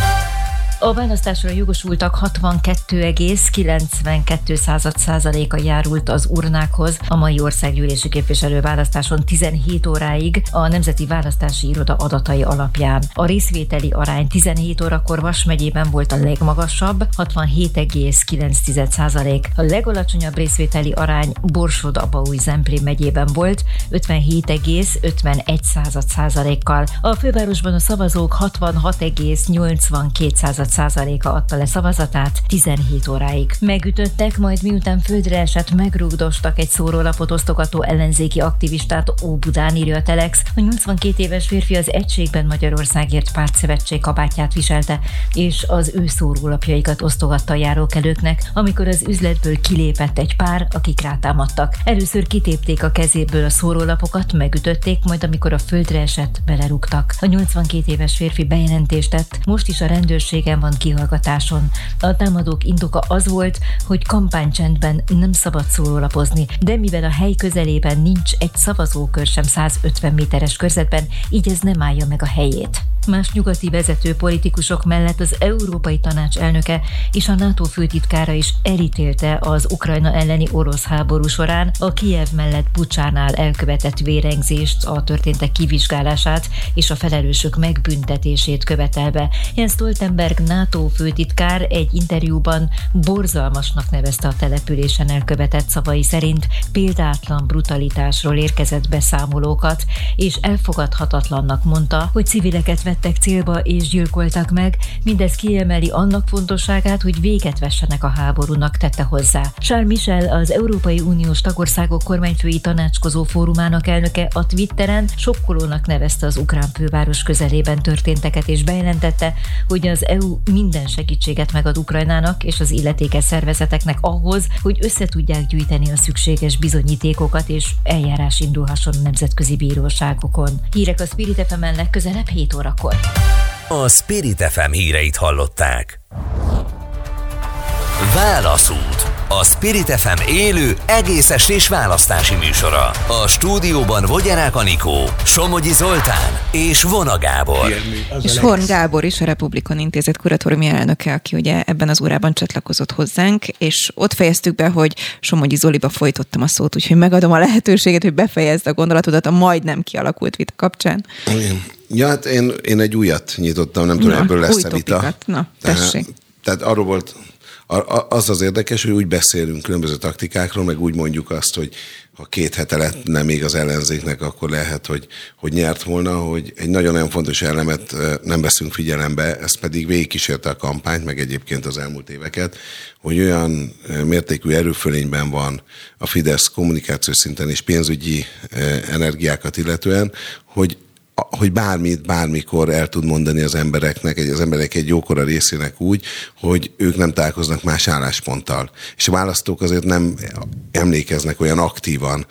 A választásra jogosultak 62,92%-a járult az urnákhoz. A mai országgyűlési képviselőválasztáson 17 óráig a Nemzeti Választási Iroda adatai alapján. A részvételi arány 17 órakor Vas megyében volt a legmagasabb, 67,9%. A legalacsonyabb részvételi arány Borsod Abaúj Zemplén megyében volt, 57,51%-kal. A fővárosban a szavazók 66,82 százaléka adta le szavazatát 17 óráig. Megütöttek, majd miután földre esett, megrúgdostak egy szórólapot osztogató ellenzéki aktivistát Óbudán, írja a Telex. A 82 éves férfi az Egységben Magyarországért pártszövetség kabátját viselte, és az ő szórólapjaikat osztogatta a járókelőknek, amikor az üzletből kilépett egy pár, akik rátámadtak. Először kitépték a kezéből a szórólapokat, megütötték, majd amikor a földre esett, belerúgtak. A 82 éves férfi bejelentést tett, most is a rendőrségen van kihallgatáson. A támadók indoka az volt, hogy kampánycsendben nem szabad szórólapozni, de mivel a hely közelében nincs egy szavazókör sem 150 méteres körzetben, így ez nem állja meg a helyét. Más nyugati vezető politikusok mellett az Európai Tanács elnöke és a NATO főtitkára is elítélte az Ukrajna elleni orosz háború során a Kiev mellett Bucsánál elkövetett vérengzést, a történtek kivizsgálását és a felelősök megbüntetését követelve. Jens Stoltenberg NATO főtitkár egy interjúban borzalmasnak nevezte a településen elkövetett szavai szerint példátlan brutalitásról érkezett beszámolókat, és elfogadhatatlannak mondta, hogy civileket vettek célba és gyilkoltak meg, mindez kiemeli annak fontosságát, hogy véget vessenek a háborúnak, tette hozzá. Charles Michel, az Európai Uniós tagországok kormányfői tanácskozó fórumának elnöke a Twitteren sokkolónak nevezte az ukrán főváros közelében történteket, és bejelentette, hogy az EU minden segítséget megad Ukrajnának és az illetékes szervezeteknek ahhoz, hogy összetudják gyűjteni a szükséges bizonyítékokat, és eljárás indulhasson a nemzetközi bíróságokon. Hírek a Spirit fm legközelebb 7 órakor órakor. A Spirit FM híreit hallották. Válaszút. A Spirit FM élő, egész estés választási műsora. A stúdióban Vogyerák Anikó, Somogyi Zoltán és Vona Gábor. És Horn Gábor is a Republikon Intézet kuratóriumi elnöke, aki ugye ebben az órában csatlakozott hozzánk, és ott fejeztük be, hogy Somogyi Zoliba folytottam a szót, úgyhogy megadom a lehetőséget, hogy befejezd a gondolatodat a majdnem kialakult vita kapcsán. Igen. Ja, hát én, én egy újat nyitottam, nem tudom, ebből lesz-e vita. Na, tessék. Tehát, tehát arról volt, az az érdekes, hogy úgy beszélünk különböző taktikákról, meg úgy mondjuk azt, hogy ha két hete lett nem még az ellenzéknek, akkor lehet, hogy, hogy nyert volna, hogy egy nagyon-nagyon fontos elemet nem veszünk figyelembe, ez pedig végigkísérte a kampányt, meg egyébként az elmúlt éveket, hogy olyan mértékű erőfölényben van a Fidesz kommunikációs szinten és pénzügyi energiákat illetően, hogy hogy bármit, bármikor el tud mondani az embereknek, az emberek egy jókora részének úgy, hogy ők nem találkoznak más állásponttal. És a választók azért nem emlékeznek olyan aktívan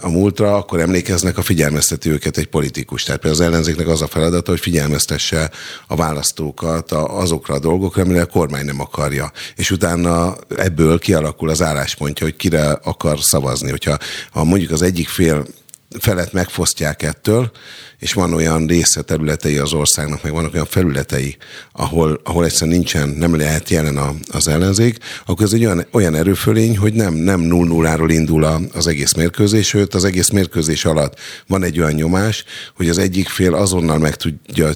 a múltra, akkor emlékeznek a figyelmeztető őket egy politikus. Tehát például az ellenzéknek az a feladata, hogy figyelmeztesse a választókat azokra a dolgokra, amire a kormány nem akarja. És utána ebből kialakul az álláspontja, hogy kire akar szavazni. Hogyha ha mondjuk az egyik fél felet megfosztják ettől, és van olyan része területei az országnak, meg vannak olyan felületei, ahol, ahol egyszerűen nincsen, nem lehet jelen a, az ellenzék, akkor ez egy olyan, olyan erőfölény, hogy nem, nem 0 0 indul a, az egész mérkőzés, sőt az egész mérkőzés alatt van egy olyan nyomás, hogy az egyik fél azonnal meg tudja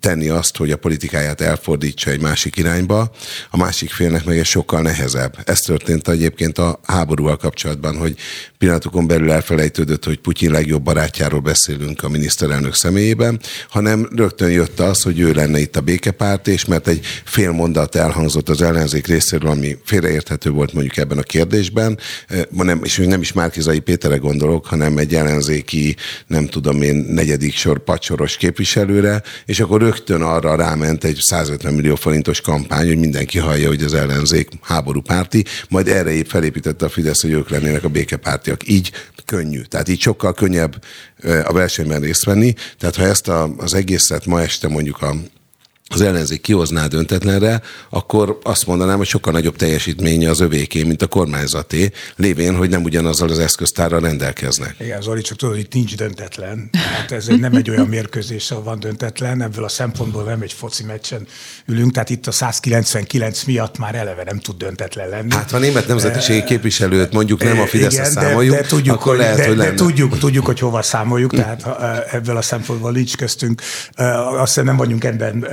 tenni azt, hogy a politikáját elfordítsa egy másik irányba, a másik félnek meg egy sokkal nehezebb. Ez történt egyébként a háborúval kapcsolatban, hogy pillanatokon belül elfelejtődött, hogy Putyin legjobb barátjáról beszélünk a miniszterelnök személyében, hanem rögtön jött az, hogy ő lenne itt a békepárt, és mert egy fél mondat elhangzott az ellenzék részéről, ami félreérthető volt mondjuk ebben a kérdésben, eh, nem, és nem is Márkizai Péterre gondolok, hanem egy ellenzéki, nem tudom én, negyedik sor pacsoros képviselőre, és akkor rögtön arra ráment egy 150 millió forintos kampány, hogy mindenki hallja, hogy az ellenzék háborúpárti, majd erre épp felépítette a Fidesz, hogy ők lennének a békepártiak. Így könnyű. Tehát így sokkal könnyebb a versenyben részt venni. Tehát ha ezt a, az egészet ma este mondjuk a az ellenzék kihozná döntetlenre, akkor azt mondanám, hogy sokkal nagyobb teljesítménye az övéké, mint a kormányzaté, lévén, hogy nem ugyanazzal az eszköztárral rendelkeznek. Igen, Zoli, csak tudod, hogy nincs döntetlen. Tehát ez nem egy olyan mérkőzés, ahol van döntetlen, ebből a szempontból nem egy foci meccsen ülünk, tehát itt a 199 miatt már eleve nem tud döntetlen lenni. Hát ha német nemzetiségi képviselőt mondjuk nem a Fidesz Igen, számoljuk, de, de tudjuk, akkor hogy, lehet, de, hogy de lenne. tudjuk, tudjuk, hogy hova számoljuk, tehát ebből a szempontból nincs köztünk. Azt hiszem nem vagyunk ebben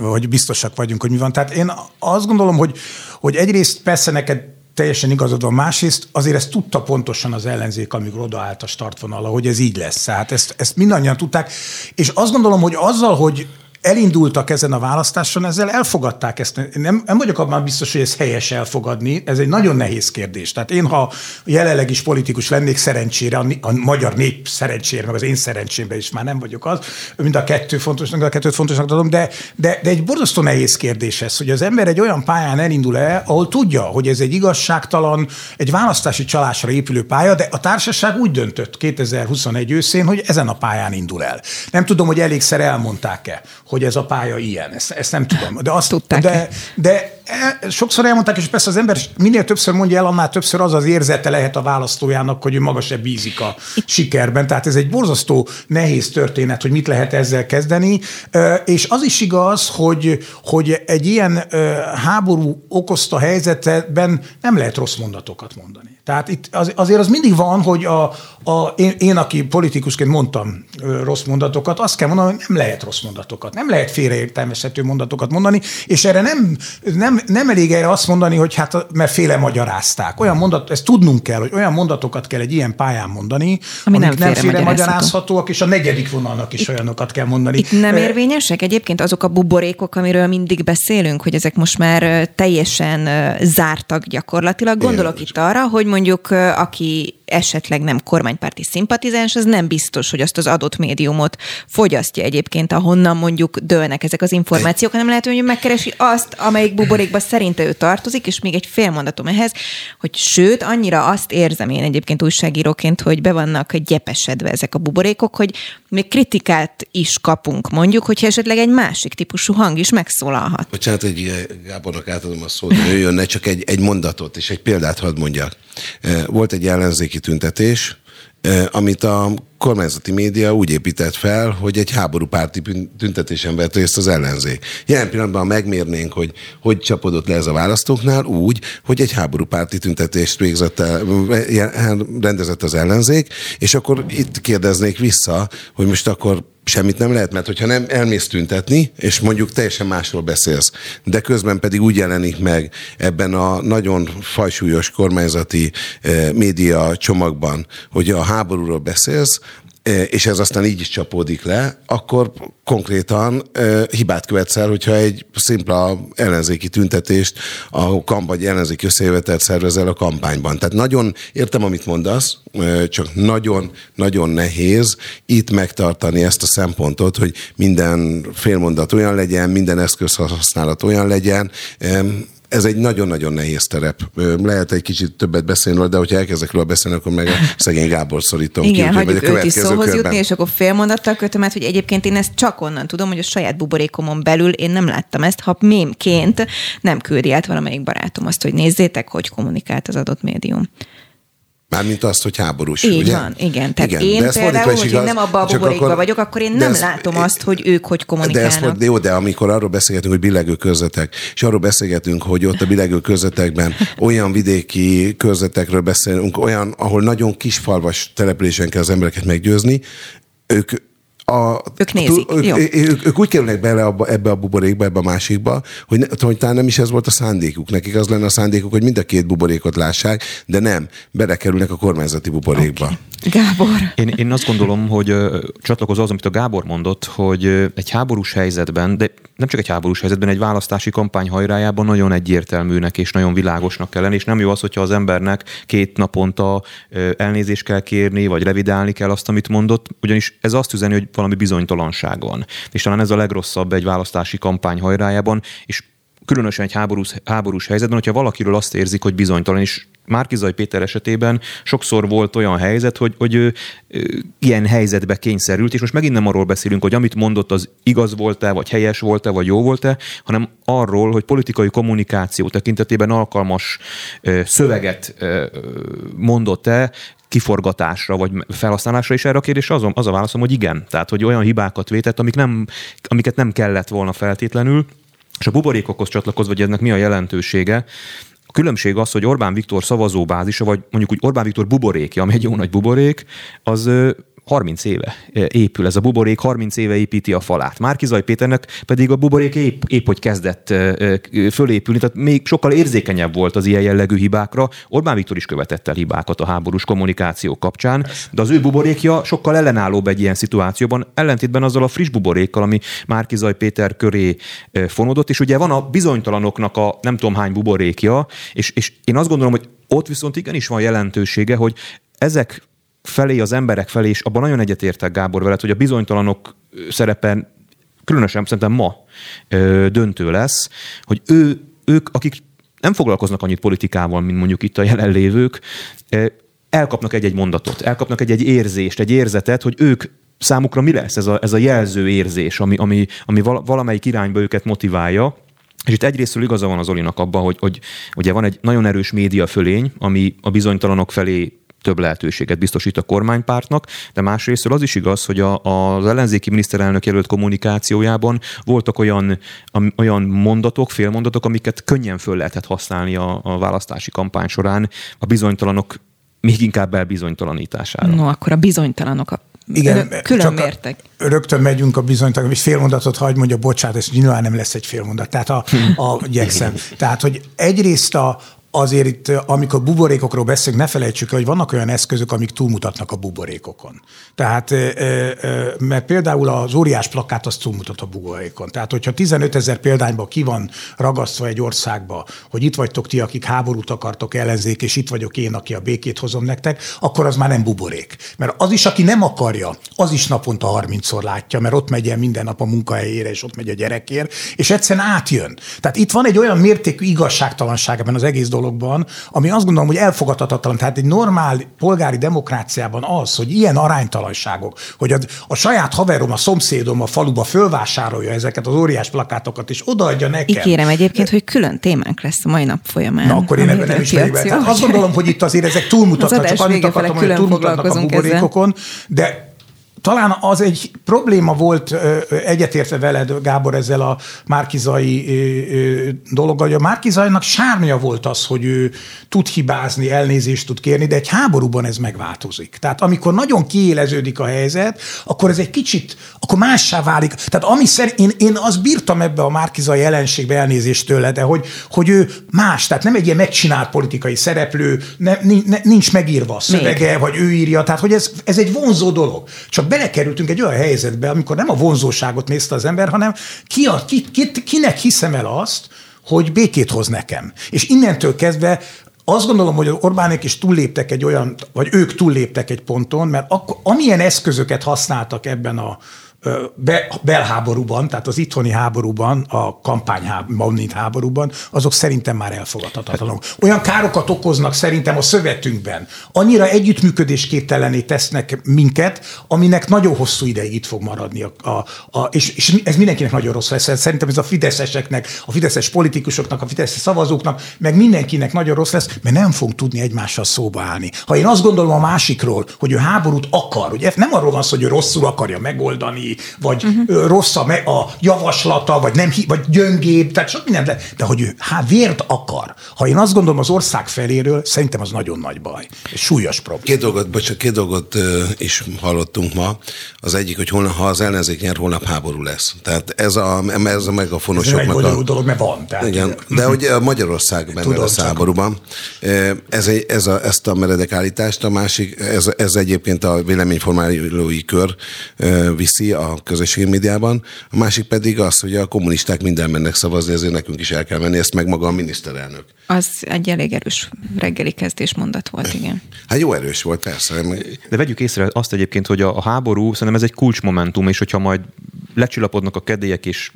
hogy biztosak vagyunk, hogy mi van. Tehát én azt gondolom, hogy, hogy egyrészt persze neked teljesen igazad van, másrészt azért ezt tudta pontosan az ellenzék, amikor odaállt a startvonala, hogy ez így lesz. Tehát ezt, ezt mindannyian tudták, és azt gondolom, hogy azzal, hogy elindultak ezen a választáson, ezzel elfogadták ezt. Nem, nem vagyok abban biztos, hogy ez helyes elfogadni, ez egy nagyon nehéz kérdés. Tehát én, ha jelenleg is politikus lennék, szerencsére, a, a magyar nép szerencsére, meg az én szerencsémben is már nem vagyok az, mind a kettő fontosnak, a kettőt fontosnak tudom, de, de, de egy borzasztó nehéz kérdés ez, hogy az ember egy olyan pályán elindul el, ahol tudja, hogy ez egy igazságtalan, egy választási csalásra épülő pálya, de a társaság úgy döntött 2021 őszén, hogy ezen a pályán indul el. Nem tudom, hogy elégszer elmondták-e, hogy ez a pálya ilyen. Ezt, ezt nem tudom. De azt Tudták. De, de sokszor elmondták, és persze az ember minél többször mondja el, annál többször az az érzete lehet a választójának, hogy ő maga se bízik a sikerben. Tehát ez egy borzasztó nehéz történet, hogy mit lehet ezzel kezdeni. E, És az is igaz, hogy, hogy egy ilyen e, háború okozta helyzetben nem lehet rossz mondatokat mondani. Tehát itt az, azért az mindig van, hogy a, a, én, én, aki politikusként mondtam rossz mondatokat, azt kell mondanom, hogy nem lehet rossz mondatokat, nem lehet félreértelmezhető mondatokat mondani, és erre nem, nem, nem elég erre azt mondani, hogy hát mert féle magyarázták. Olyan mondat, ezt tudnunk kell, hogy olyan mondatokat kell egy ilyen pályán mondani, Ami amik nem félre félre magyarázhatóak, és a negyedik vonalnak is olyanokat kell mondani. Itt nem érvényesek egyébként azok a buborékok, amiről mindig beszélünk, hogy ezek most már teljesen zártak gyakorlatilag. Gondolok itt arra, hogy mondjuk aki esetleg nem kormánypárti szimpatizáns, az nem biztos, hogy azt az adott médiumot fogyasztja egyébként, ahonnan mondjuk dőlnek ezek az információk, hanem lehet, hogy megkeresi azt, amelyik buborékba szerinte ő tartozik, és még egy fél mondatom ehhez, hogy sőt, annyira azt érzem én egyébként újságíróként, hogy be vannak gyepesedve ezek a buborékok, hogy még kritikát is kapunk, mondjuk, hogyha esetleg egy másik típusú hang is megszólalhat. Bocsánat, eh, Gábornak átadom a szót, hogy ő jönne, csak egy, egy mondatot és egy példát hadd mondjak. Eh, Volt egy ellenzéki tüntetés, eh, amit a kormányzati média úgy épített fel, hogy egy háborúpárti tüntetésen vett részt az ellenzék. Jelen pillanatban megmérnénk, hogy hogy csapodott le ez a választóknál, úgy, hogy egy háborúpárti tüntetést végzett el, rendezett az ellenzék, és akkor itt kérdeznék vissza, hogy most akkor semmit nem lehet, mert hogyha nem elmész tüntetni, és mondjuk teljesen másról beszélsz, de közben pedig úgy jelenik meg ebben a nagyon fajsúlyos kormányzati eh, média csomagban, hogy a háborúról beszélsz, és ez aztán így is csapódik le, akkor konkrétan hibát követsz el, hogyha egy szimpla ellenzéki tüntetést, a kampány ellenzéki összejövetelt szervezel a kampányban. Tehát nagyon értem, amit mondasz, csak nagyon-nagyon nehéz itt megtartani ezt a szempontot, hogy minden félmondat olyan legyen, minden eszközhasználat olyan legyen. Ez egy nagyon-nagyon nehéz terep. Lehet egy kicsit többet beszélni róla, de hogyha elkezdek róla beszélni, akkor meg a <laughs> szegény Gábor szorítom ki. Igen, hagyjuk őt is szóhoz jutni, és akkor fél mondattal kötöm át, hogy egyébként én ezt csak onnan tudom, hogy a saját buborékomon belül én nem láttam ezt, ha mémként nem küldi át valamelyik barátom azt, hogy nézzétek, hogy kommunikált az adott médium. Mármint azt, hogy háborús, Így ugye? van, igen. Tehát Igen, én de például, hogy igaz, én nem abban a buborékban akkor- vagyok, akkor én nem ez- látom azt, hogy ők hogy De, kommunikálnak. de jó, de amikor arról beszélgetünk, hogy billegő körzetek, és arról beszélgetünk, hogy ott a billegő körzetekben olyan vidéki körzetekről beszélünk, olyan, ahol nagyon kisfalvas településen kell az embereket meggyőzni, ők a, Ők nézik, ők, jó. ők, ők, úgy kerülnek bele abba, ebbe a buborékba, ebbe a másikba, hogy, ne, hogy talán nem is ez volt a szándékuk. Nekik az lenne a szándékuk, hogy mind a két buborékot lássák, de nem, belekerülnek a kormányzati buborékba. Okay. Gábor. Én, én azt gondolom, hogy ö, csatlakozó az, amit a Gábor mondott, hogy ö, egy háborús helyzetben, de nem csak egy háborús helyzetben, egy választási kampány hajrájában nagyon egyértelműnek és nagyon világosnak kell lenni, és nem jó az, hogyha az embernek két naponta elnézést kell kérni, vagy revidálni kell azt, amit mondott, ugyanis ez azt üzeni, hogy valami bizonytalanság van. És talán ez a legrosszabb egy választási kampány hajrájában, és különösen egy háborús, háborús helyzetben, hogyha valakiről azt érzik, hogy bizonytalan, és Márkizaj Péter esetében sokszor volt olyan helyzet, hogy, hogy ő, ilyen helyzetbe kényszerült, és most megint nem arról beszélünk, hogy amit mondott, az igaz volt-e, vagy helyes volt-e, vagy jó volt-e, hanem arról, hogy politikai kommunikáció tekintetében alkalmas ö, szöveget ö, mondott-e, kiforgatásra vagy felhasználásra, és erre a kérdésre az, az a válaszom, hogy igen. Tehát, hogy olyan hibákat vétett, amik nem, amiket nem kellett volna feltétlenül, és a buborékokhoz csatlakozva, hogy ennek mi a jelentősége, különbség az, hogy Orbán Viktor szavazóbázisa, vagy mondjuk úgy Orbán Viktor buborékja, ami egy jó nagy buborék, az 30 éve épül ez a buborék, 30 éve építi a falát. Márkizaj Péternek pedig a buborék épp, épp hogy kezdett fölépülni, tehát még sokkal érzékenyebb volt az ilyen jellegű hibákra. Orbán Viktor is követett el hibákat a háborús kommunikáció kapcsán, de az ő buborékja sokkal ellenállóbb egy ilyen szituációban, ellentétben azzal a friss buborékkal, ami Márkizaj Péter köré fonódott, és ugye van a bizonytalanoknak a nem tudom hány buborékja, és, és én azt gondolom, hogy ott viszont igenis van jelentősége, hogy ezek felé, az emberek felé, és abban nagyon egyetértek Gábor veled, hogy a bizonytalanok szerepe különösen szerintem ma ö, döntő lesz, hogy ő, ők, akik nem foglalkoznak annyit politikával, mint mondjuk itt a jelenlévők, elkapnak egy-egy mondatot, elkapnak egy-egy érzést, egy érzetet, hogy ők számukra mi lesz ez a, ez a jelző érzés, ami, ami, ami valamelyik irányba őket motiválja, és itt egyrésztről igaza van az Olinak abban, hogy, hogy ugye van egy nagyon erős média fölény, ami a bizonytalanok felé több lehetőséget biztosít a kormánypártnak, de másrészt az is igaz, hogy a, az ellenzéki miniszterelnök jelölt kommunikációjában voltak olyan, olyan mondatok, félmondatok, amiket könnyen föl lehetett használni a, a választási kampány során a bizonytalanok még inkább elbizonytalanítására. No, akkor a bizonytalanok a igen, külön mértek. Rögtön megyünk a bizonytalan, és félmondatot hagy mondja, bocsánat, ez nyilván nem lesz egy félmondat. Tehát a, a gyekszem. Tehát, hogy egyrészt a, azért itt, amikor buborékokról beszélünk, ne felejtsük el, hogy vannak olyan eszközök, amik túlmutatnak a buborékokon. Tehát, mert például az óriás plakát az túlmutat a buborékon. Tehát, hogyha 15 ezer példányban ki van ragasztva egy országba, hogy itt vagytok ti, akik háborút akartok ellenzék, és itt vagyok én, aki a békét hozom nektek, akkor az már nem buborék. Mert az is, aki nem akarja, az is naponta 30-szor látja, mert ott megy el minden nap a munkahelyére, és ott megy a gyerekért, és egyszerűen átjön. Tehát itt van egy olyan mértékű igazságtalanság ebben az egész dolog, dologban, ami azt gondolom, hogy elfogadhatatlan. Tehát egy normál polgári demokráciában az, hogy ilyen aránytalanságok, hogy a, a saját haverom, a szomszédom a faluba fölvásárolja ezeket az óriás plakátokat, és odaadja nekem. Ígérem egyébként, hogy külön témánk lesz a mai nap folyamán. Na, akkor én ebben nem is megyek be. Azt gondolom, hogy itt azért ezek túlmutatnak, csak annyit akartam, hogy túlmutatnak a buborékokon, de talán az egy probléma volt egyetértve veled, Gábor, ezzel a Márkizai dologgal, hogy a Márkizainak sármja volt az, hogy ő tud hibázni, elnézést tud kérni, de egy háborúban ez megváltozik. Tehát amikor nagyon kiéleződik a helyzet, akkor ez egy kicsit, akkor mássá válik. Tehát ami szerint, én, én azt bírtam ebbe a Márkizai jelenségbe elnézést tőle, de hogy, hogy ő más, tehát nem egy ilyen megcsinált politikai szereplő, ne, nincs megírva a szövege, Még. vagy ő írja, tehát hogy ez, ez egy vonzó dolog. Csak belekerültünk egy olyan helyzetbe, amikor nem a vonzóságot nézte az ember, hanem ki a, ki, ki, kinek hiszem el azt, hogy békét hoz nekem. És innentől kezdve azt gondolom, hogy Orbánék is túlléptek egy olyan, vagy ők túlléptek egy ponton, mert akkor, amilyen eszközöket használtak ebben a be, belháborúban, tehát az itthoni háborúban, a kampányháborúban, háborúban, azok szerintem már elfogadhatatlanok. Olyan károkat okoznak szerintem a szövetünkben. Annyira együttműködésképtelené tesznek minket, aminek nagyon hosszú ideig itt fog maradni. A, a, a, és, és ez mindenkinek nagyon rossz lesz. Szerintem ez a fideszeseknek, a fideszes politikusoknak, a fideszes szavazóknak, meg mindenkinek nagyon rossz lesz, mert nem fog tudni egymással szóba állni. Ha én azt gondolom a másikról, hogy ő háborút akar, ugye nem arról van szó, hogy ő rosszul akarja megoldani, vagy uh-huh. rossz a, a javaslata, vagy, nem, vagy gyöngébb, tehát sok minden, de, de hogy ő hát vért akar. Ha én azt gondolom az ország feléről, szerintem az nagyon nagy baj. És súlyos probléma. Két dolgot, bocsánat, két dolgot is hallottunk ma. Az egyik, hogy holnap, ha az ellenzék nyer, holnap háború lesz. Tehát ez a, ez a megafonosoknak ez egy a... dolog, mert van. Tehát igen, de hogy Magyarország benne Tudom, lesz háborúban. Ez, egy, ez a, ezt a meredek állítást, a másik, ez, ez egyébként a véleményformálói kör viszi, a közösségi médiában, a másik pedig az, hogy a kommunisták minden mennek szavazni, ezért nekünk is el kell menni, ezt meg maga a miniszterelnök. Az egy elég erős reggeli kezdés mondat volt, igen. Hát jó erős volt, persze. De vegyük észre azt egyébként, hogy a, háború, szerintem ez egy kulcsmomentum, és hogyha majd lecsillapodnak a kedélyek, és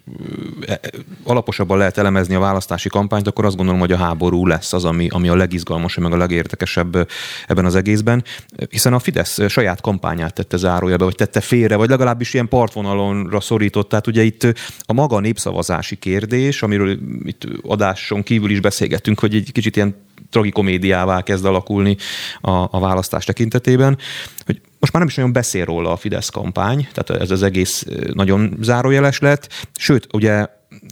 e, alaposabban lehet elemezni a választási kampányt, akkor azt gondolom, hogy a háború lesz az, ami, ami a legizgalmasabb, meg a legérdekesebb ebben az egészben, hiszen a Fidesz saját kampányát tette zárójelbe, vagy tette félre, vagy legalábbis ilyen partvonalonra szorított. Tehát ugye itt a maga népszavazási kérdés, amiről itt adáson kívül is beszélgettünk, hogy egy kicsit ilyen tragikomédiává kezd alakulni a, a választás tekintetében, hogy most már nem is nagyon beszél róla a Fidesz kampány, tehát ez az egész nagyon zárójeles lett, sőt, ugye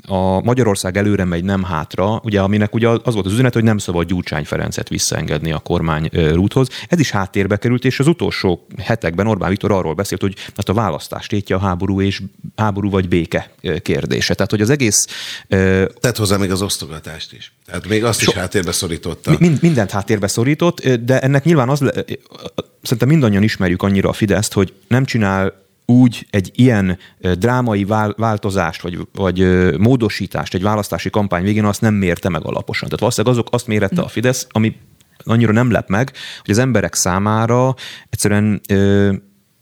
a Magyarország előre megy, nem hátra, ugye aminek ugye az volt az üzenet, hogy nem szabad Gyurcsány Ferencet visszaengedni a kormány rúthoz. Ez is háttérbe került, és az utolsó hetekben Orbán Viktor arról beszélt, hogy hát a választást tétje a háború és háború vagy béke kérdése. Tehát, hogy az egész... Tett hozzá még az osztogatást is. Tehát még azt so, is háttérbe szorította. Mind, mindent háttérbe szorított, de ennek nyilván az, le, szerintem mindannyian ismerjük annyira a Fideszt, hogy nem csinál úgy egy ilyen drámai változást, vagy, vagy módosítást egy választási kampány végén azt nem mérte meg alaposan. Tehát valószínűleg azok azt mérette a Fidesz, ami annyira nem lep meg, hogy az emberek számára egyszerűen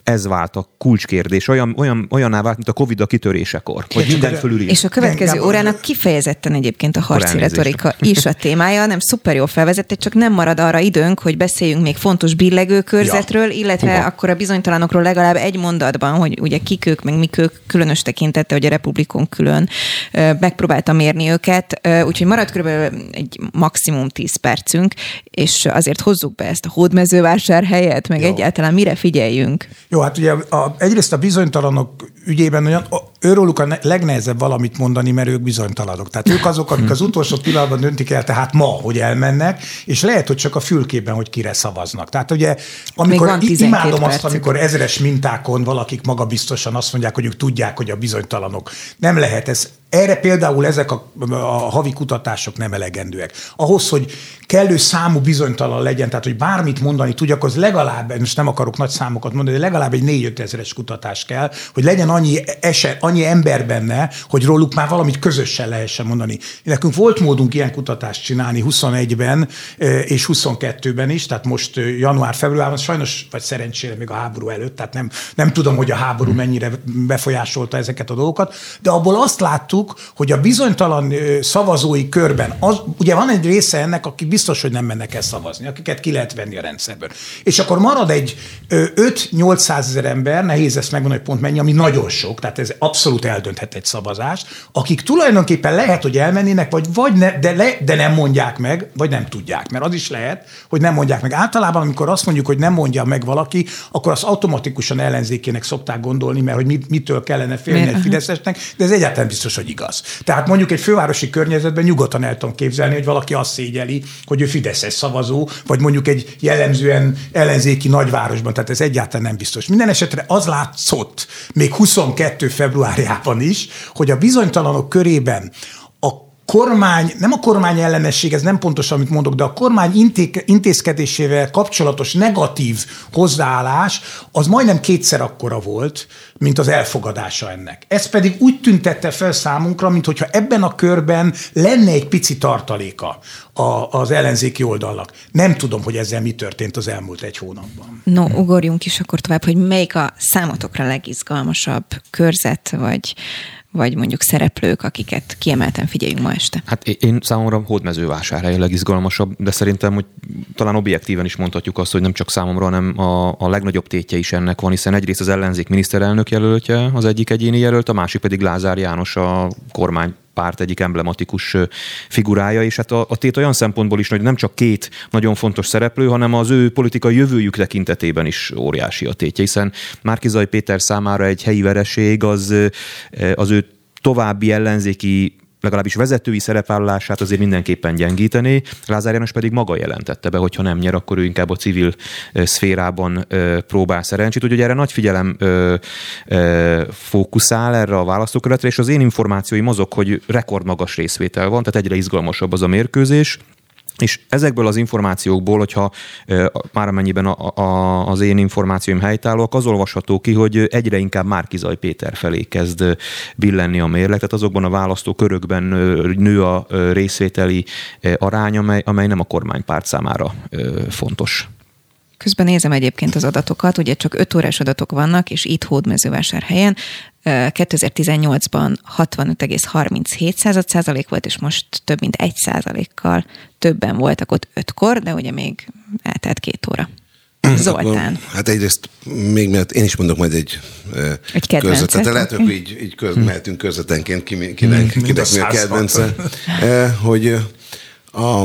ez vált a kulcskérdés, olyan, olyan, olyaná vált, mint a Covid a kitörésekor, hogy minden fölül És a következő órának kifejezetten egyébként a harci retorika is a témája, nem szuper jól felvezett, csak nem marad arra időnk, hogy beszéljünk még fontos billegőkörzetről, ja. illetve Hova. akkor a bizonytalanokról legalább egy mondatban, hogy ugye kik ők, meg mik ők, különös tekintette, hogy a Republikon külön megpróbálta mérni őket, úgyhogy marad kb. egy maximum 10 percünk, és azért hozzuk be ezt a hódmezővásár helyet, meg Jó. egyáltalán mire figyeljünk. Jó, hát ugye a, egyrészt a bizonytalanok ügyében olyan, őróluk a legnehezebb valamit mondani, mert ők bizonytalanok. Tehát ők azok, akik az utolsó pillanatban döntik el, tehát ma, hogy elmennek, és lehet, hogy csak a fülkében, hogy kire szavaznak. Tehát ugye, amikor imádom percük. azt, amikor ezeres mintákon valakik magabiztosan azt mondják, hogy ők tudják, hogy a bizonytalanok. Nem lehet ez. Erre például ezek a, a havi kutatások nem elegendőek. Ahhoz, hogy kellő számú bizonytalan legyen, tehát hogy bármit mondani tudjak, az legalább, most nem akarok nagy számokat mondani, de legalább egy 4-5 ezeres kutatás kell, hogy legyen annyi, eset, annyi ember benne, hogy róluk már valamit közösen lehessen mondani. Nekünk volt módunk ilyen kutatást csinálni 21-ben és 22-ben is, tehát most január-februárban, sajnos vagy szerencsére még a háború előtt, tehát nem, nem tudom, hogy a háború mennyire befolyásolta ezeket a dolgokat, de abból azt láttuk, hogy a bizonytalan szavazói körben, az, ugye van egy része ennek, akik biztos, hogy nem mennek el szavazni, akiket ki lehet venni a rendszerből. És akkor marad egy 5-800 ezer ember, nehéz ezt megmondani, hogy pont mennyi, ami nagyon sok, tehát ez abszolút eldönthet egy szavazást, akik tulajdonképpen lehet, hogy elmennének, vagy, vagy ne, de, le, de nem mondják meg, vagy nem tudják. Mert az is lehet, hogy nem mondják meg. Általában, amikor azt mondjuk, hogy nem mondja meg valaki, akkor azt automatikusan ellenzékének szokták gondolni, mert hogy mit, mitől kellene félni egy Fideszesnek, de ez egyáltalán biztos, hogy igaz. Tehát mondjuk egy fővárosi környezetben nyugodtan el tudom képzelni, hogy valaki azt szégyeli, hogy ő Fideszes szavazó, vagy mondjuk egy jellemzően ellenzéki nagyvárosban, tehát ez egyáltalán nem biztos. Minden esetre az látszott, még 22 februárjában is, hogy a bizonytalanok körében kormány, nem a kormány ellenesség, ez nem pontos, amit mondok, de a kormány intézkedésével kapcsolatos negatív hozzáállás az majdnem kétszer akkora volt, mint az elfogadása ennek. Ez pedig úgy tüntette fel számunkra, mintha ebben a körben lenne egy pici tartaléka a, az ellenzéki oldalnak. Nem tudom, hogy ezzel mi történt az elmúlt egy hónapban. No, ugorjunk is akkor tovább, hogy melyik a számotokra legizgalmasabb körzet, vagy vagy mondjuk szereplők, akiket kiemelten figyeljünk ma este? Hát én számomra hódmezővásárhely a legizgalmasabb, de szerintem, hogy talán objektíven is mondhatjuk azt, hogy nem csak számomra, hanem a, a legnagyobb tétje is ennek van, hiszen egyrészt az ellenzék miniszterelnök jelöltje az egyik egyéni jelölt, a másik pedig Lázár János a kormány párt egyik emblematikus figurája, és hát a, a tét olyan szempontból is, hogy nem csak két nagyon fontos szereplő, hanem az ő politikai jövőjük tekintetében is óriási a tétje, hiszen Márkizai Péter számára egy helyi vereség az, az ő további ellenzéki legalábbis vezetői szerepvállalását azért mindenképpen gyengíteni. Lázár János pedig maga jelentette be, hogy ha nem nyer, akkor ő inkább a civil szférában próbál szerencsét. Úgyhogy erre nagy figyelem fókuszál erre a választókörletre, és az én információim azok, hogy rekordmagas részvétel van, tehát egyre izgalmasabb az a mérkőzés. És ezekből az információkból, hogyha már amennyiben a, a, az én információim helytállóak, az olvasható ki, hogy egyre inkább Márkizaj Péter felé kezd billenni a mérleg, tehát azokban a választókörökben nő a részvételi arány, amely, amely nem a kormánypárt számára fontos. Közben nézem egyébként az adatokat, ugye csak 5 órás adatok vannak, és itt Hódmezővásárhelyen 2018-ban 65,37 százalék volt, és most több mint egy százalékkal többen voltak ott ötkor, de ugye még eltelt két óra. Zoltán. Hát egyrészt még mert én is mondok majd egy, egy kedvencet. Tehát lehet, hogy így, így köz, mehetünk közvetenként, kinek, kinek mi a kedvence, hogy a,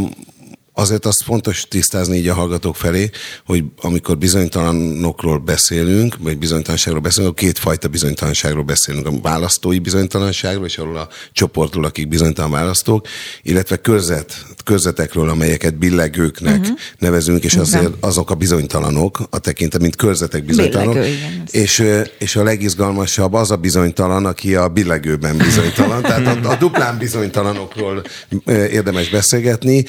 azért azt fontos tisztázni így a hallgatók felé, hogy amikor bizonytalanokról beszélünk, vagy bizonytalanságról beszélünk, kétfajta bizonytalanságról beszélünk. A választói bizonytalanságról, és arról a csoportról, akik bizonytalan választók, illetve közet, körzetekről, amelyeket billegőknek uh-huh. nevezünk, és azért azok a bizonytalanok, a tekintet, mint körzetek bizonytalanok. Billegő, és, és a legizgalmasabb az a bizonytalan, aki a billegőben bizonytalan. Tehát a, a duplán bizonytalanokról érdemes beszélgetni.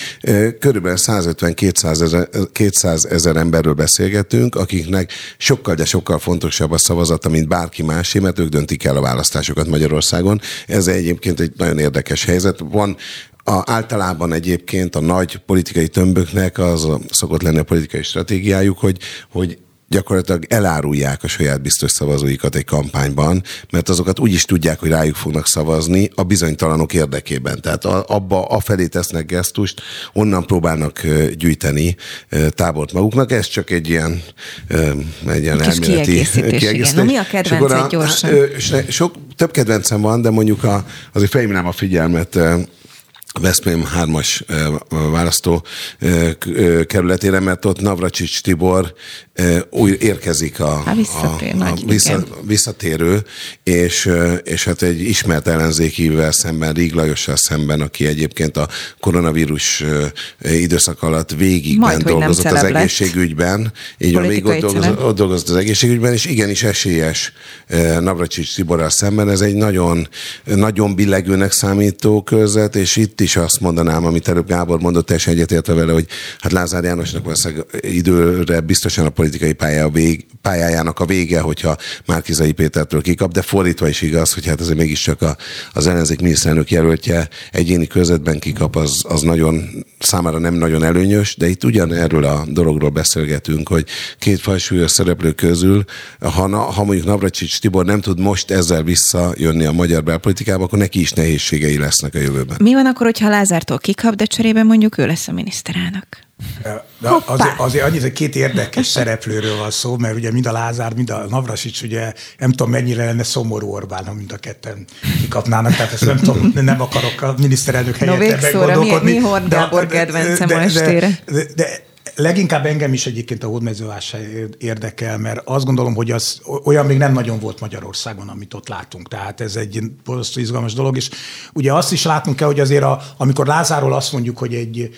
Körül körülbelül 150-200 ezer, 200 ezer emberről beszélgetünk, akiknek sokkal, de sokkal fontosabb a szavazata, mint bárki másé, mert ők döntik el a választásokat Magyarországon. Ez egyébként egy nagyon érdekes helyzet. Van a, általában egyébként a nagy politikai tömböknek az szokott lenni a politikai stratégiájuk, hogy, hogy gyakorlatilag elárulják a saját biztos szavazóikat egy kampányban, mert azokat úgy is tudják, hogy rájuk fognak szavazni a bizonytalanok érdekében. Tehát abba a felé tesznek gesztust, onnan próbálnak gyűjteni tábort maguknak. Ez csak egy ilyen, egy ilyen elméleti kiegészítés. kiegészítés. Na, mi a kedvenced gyorsan? Sok, több kedvencem van, de mondjuk a, azért felhívnám a figyelmet Veszprém 3-as választó kerületére, mert ott Navracsics Tibor új érkezik a, Há, visszatér, a, a vissza, visszatérő, és, és hát egy ismert ellenzékivel szemben, Rig Lajossal szemben, aki egyébként a koronavírus időszak alatt végig Majd, dolgozott az egészségügyben, így van, végig ott dolgozott, ott dolgozott az egészségügyben, és igenis esélyes Navracsics Tiborral szemben. Ez egy nagyon, nagyon billegőnek számító körzet, és itt is azt mondanám, amit előbb Gábor mondott, teljesen egyetértve vele, hogy hát Lázár Jánosnak valószínűleg időre biztosan a politikai pálya a vég, pályájának a vége, hogyha Márkizai Pétertől kikap, de fordítva is igaz, hogy hát azért mégiscsak a, az ellenzék miniszterelnök jelöltje egyéni közvetben kikap, az, az nagyon számára nem nagyon előnyös, de itt ugyan erről a dologról beszélgetünk, hogy két fajsúlyos szereplő közül, ha, na, ha mondjuk Navracsics Tibor nem tud most ezzel visszajönni a magyar belpolitikába, akkor neki is nehézségei lesznek a jövőben. Mi van akkor, hogyha Lázártól kikap, de cserébe mondjuk ő lesz a miniszterelnök? De azért, azért annyit, hogy két érdekes szereplőről van szó, mert ugye mind a Lázár, mind a Navrasics, ugye nem tudom mennyire lenne szomorú Orbán, ha mind a ketten kikapnának, tehát ezt nem tudom, nem akarok a miniszterelnök helyett no, meggondolkodni. Mi, mi Horn Gábor kedvencem de, de, de, de, de, Leginkább engem is egyébként a hódmezővásár érdekel, mert azt gondolom, hogy az olyan még nem nagyon volt Magyarországon, amit ott látunk. Tehát ez egy borzasztó izgalmas dolog, és ugye azt is látnunk kell, hogy azért a, amikor Lázáról azt mondjuk, hogy egy,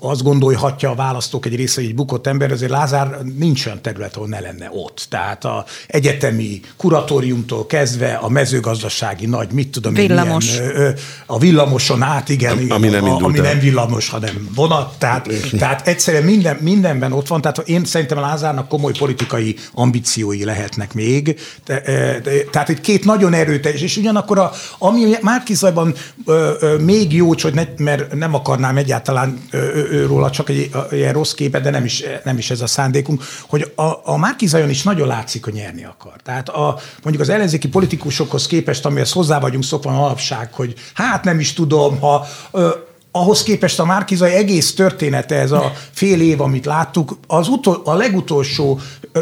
azt gondolhatja a választók egy része, hogy egy bukott ember, azért Lázár nincs olyan terület, ahol ne lenne ott. Tehát a egyetemi kuratóriumtól kezdve a mezőgazdasági nagy, mit tudom Villamos. Ilyen, a villamoson át, igen, igen ami, nem, a, ami nem villamos, hanem vonat. Tehát, tehát egyszerűen minden, mindenben ott van, tehát én szerintem Lázárnak komoly politikai ambíciói lehetnek még. De, tehát egy két nagyon erőteljes, és ugyanakkor a, ami Márkizajban még jó, hogy ne, mert nem akarnám egyáltalán róla csak egy, egy rossz képet, de nem is, nem is ez a szándékunk, hogy a, a Márkizajon is nagyon látszik, hogy nyerni akar. Tehát a, mondjuk az ellenzéki politikusokhoz képest, amihez hozzá vagyunk szokva alapság, hogy hát nem is tudom, ha ahhoz képest a Márkizai egész története, ez a fél év, amit láttuk, az utol, a legutolsó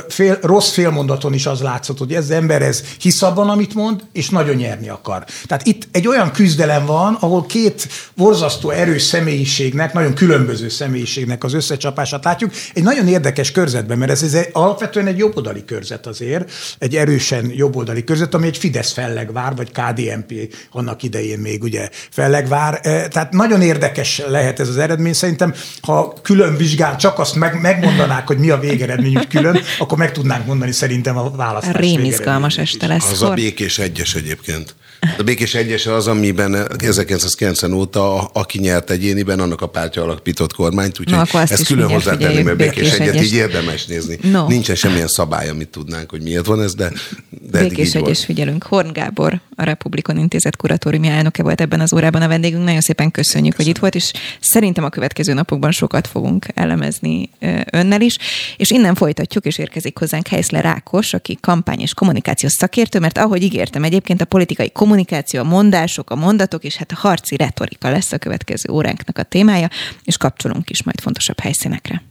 fél, rossz félmondaton is az látszott, hogy ez az ember ez hisz abban, amit mond, és nagyon nyerni akar. Tehát itt egy olyan küzdelem van, ahol két borzasztó erős személyiségnek, nagyon különböző személyiségnek az összecsapását látjuk. Egy nagyon érdekes körzetben, mert ez, ez egy, alapvetően egy jobboldali körzet azért, egy erősen jobboldali körzet, ami egy Fidesz fellegvár, vagy KDNP annak idején még ugye fellegvár. Tehát nagyon érdekes érdekes lehet ez az eredmény. Szerintem, ha külön vizsgál, csak azt meg, megmondanák, hogy mi a végeredményük külön, akkor meg tudnánk mondani szerintem a választás Rémizgalmas este lesz. Az a békés egyes egyébként. A békés egyes az, amiben 1990 óta, aki nyert egyéniben, annak a pártja alapított kormányt, úgyhogy no, ezt külön hozzátenni, mert békés, békés egyet így érdemes nézni. No. Nincsen semmilyen szabály, amit tudnánk, hogy miért van ez, de de Békés így volt. egyes figyelünk. Horn Gábor, a Republikon Intézet kuratóriumi elnöke volt ebben az órában a vendégünk. Nagyon szépen köszönjük, hogy itt volt, és szerintem a következő napokban sokat fogunk elemezni önnel is. És innen folytatjuk, és érkezik hozzánk Heiszler Rákos, aki kampány és kommunikációs szakértő, mert ahogy ígértem, egyébként a politikai kommunikáció, a mondások, a mondatok, és hát a harci retorika lesz a következő óránknak a témája, és kapcsolunk is majd fontosabb helyszínekre.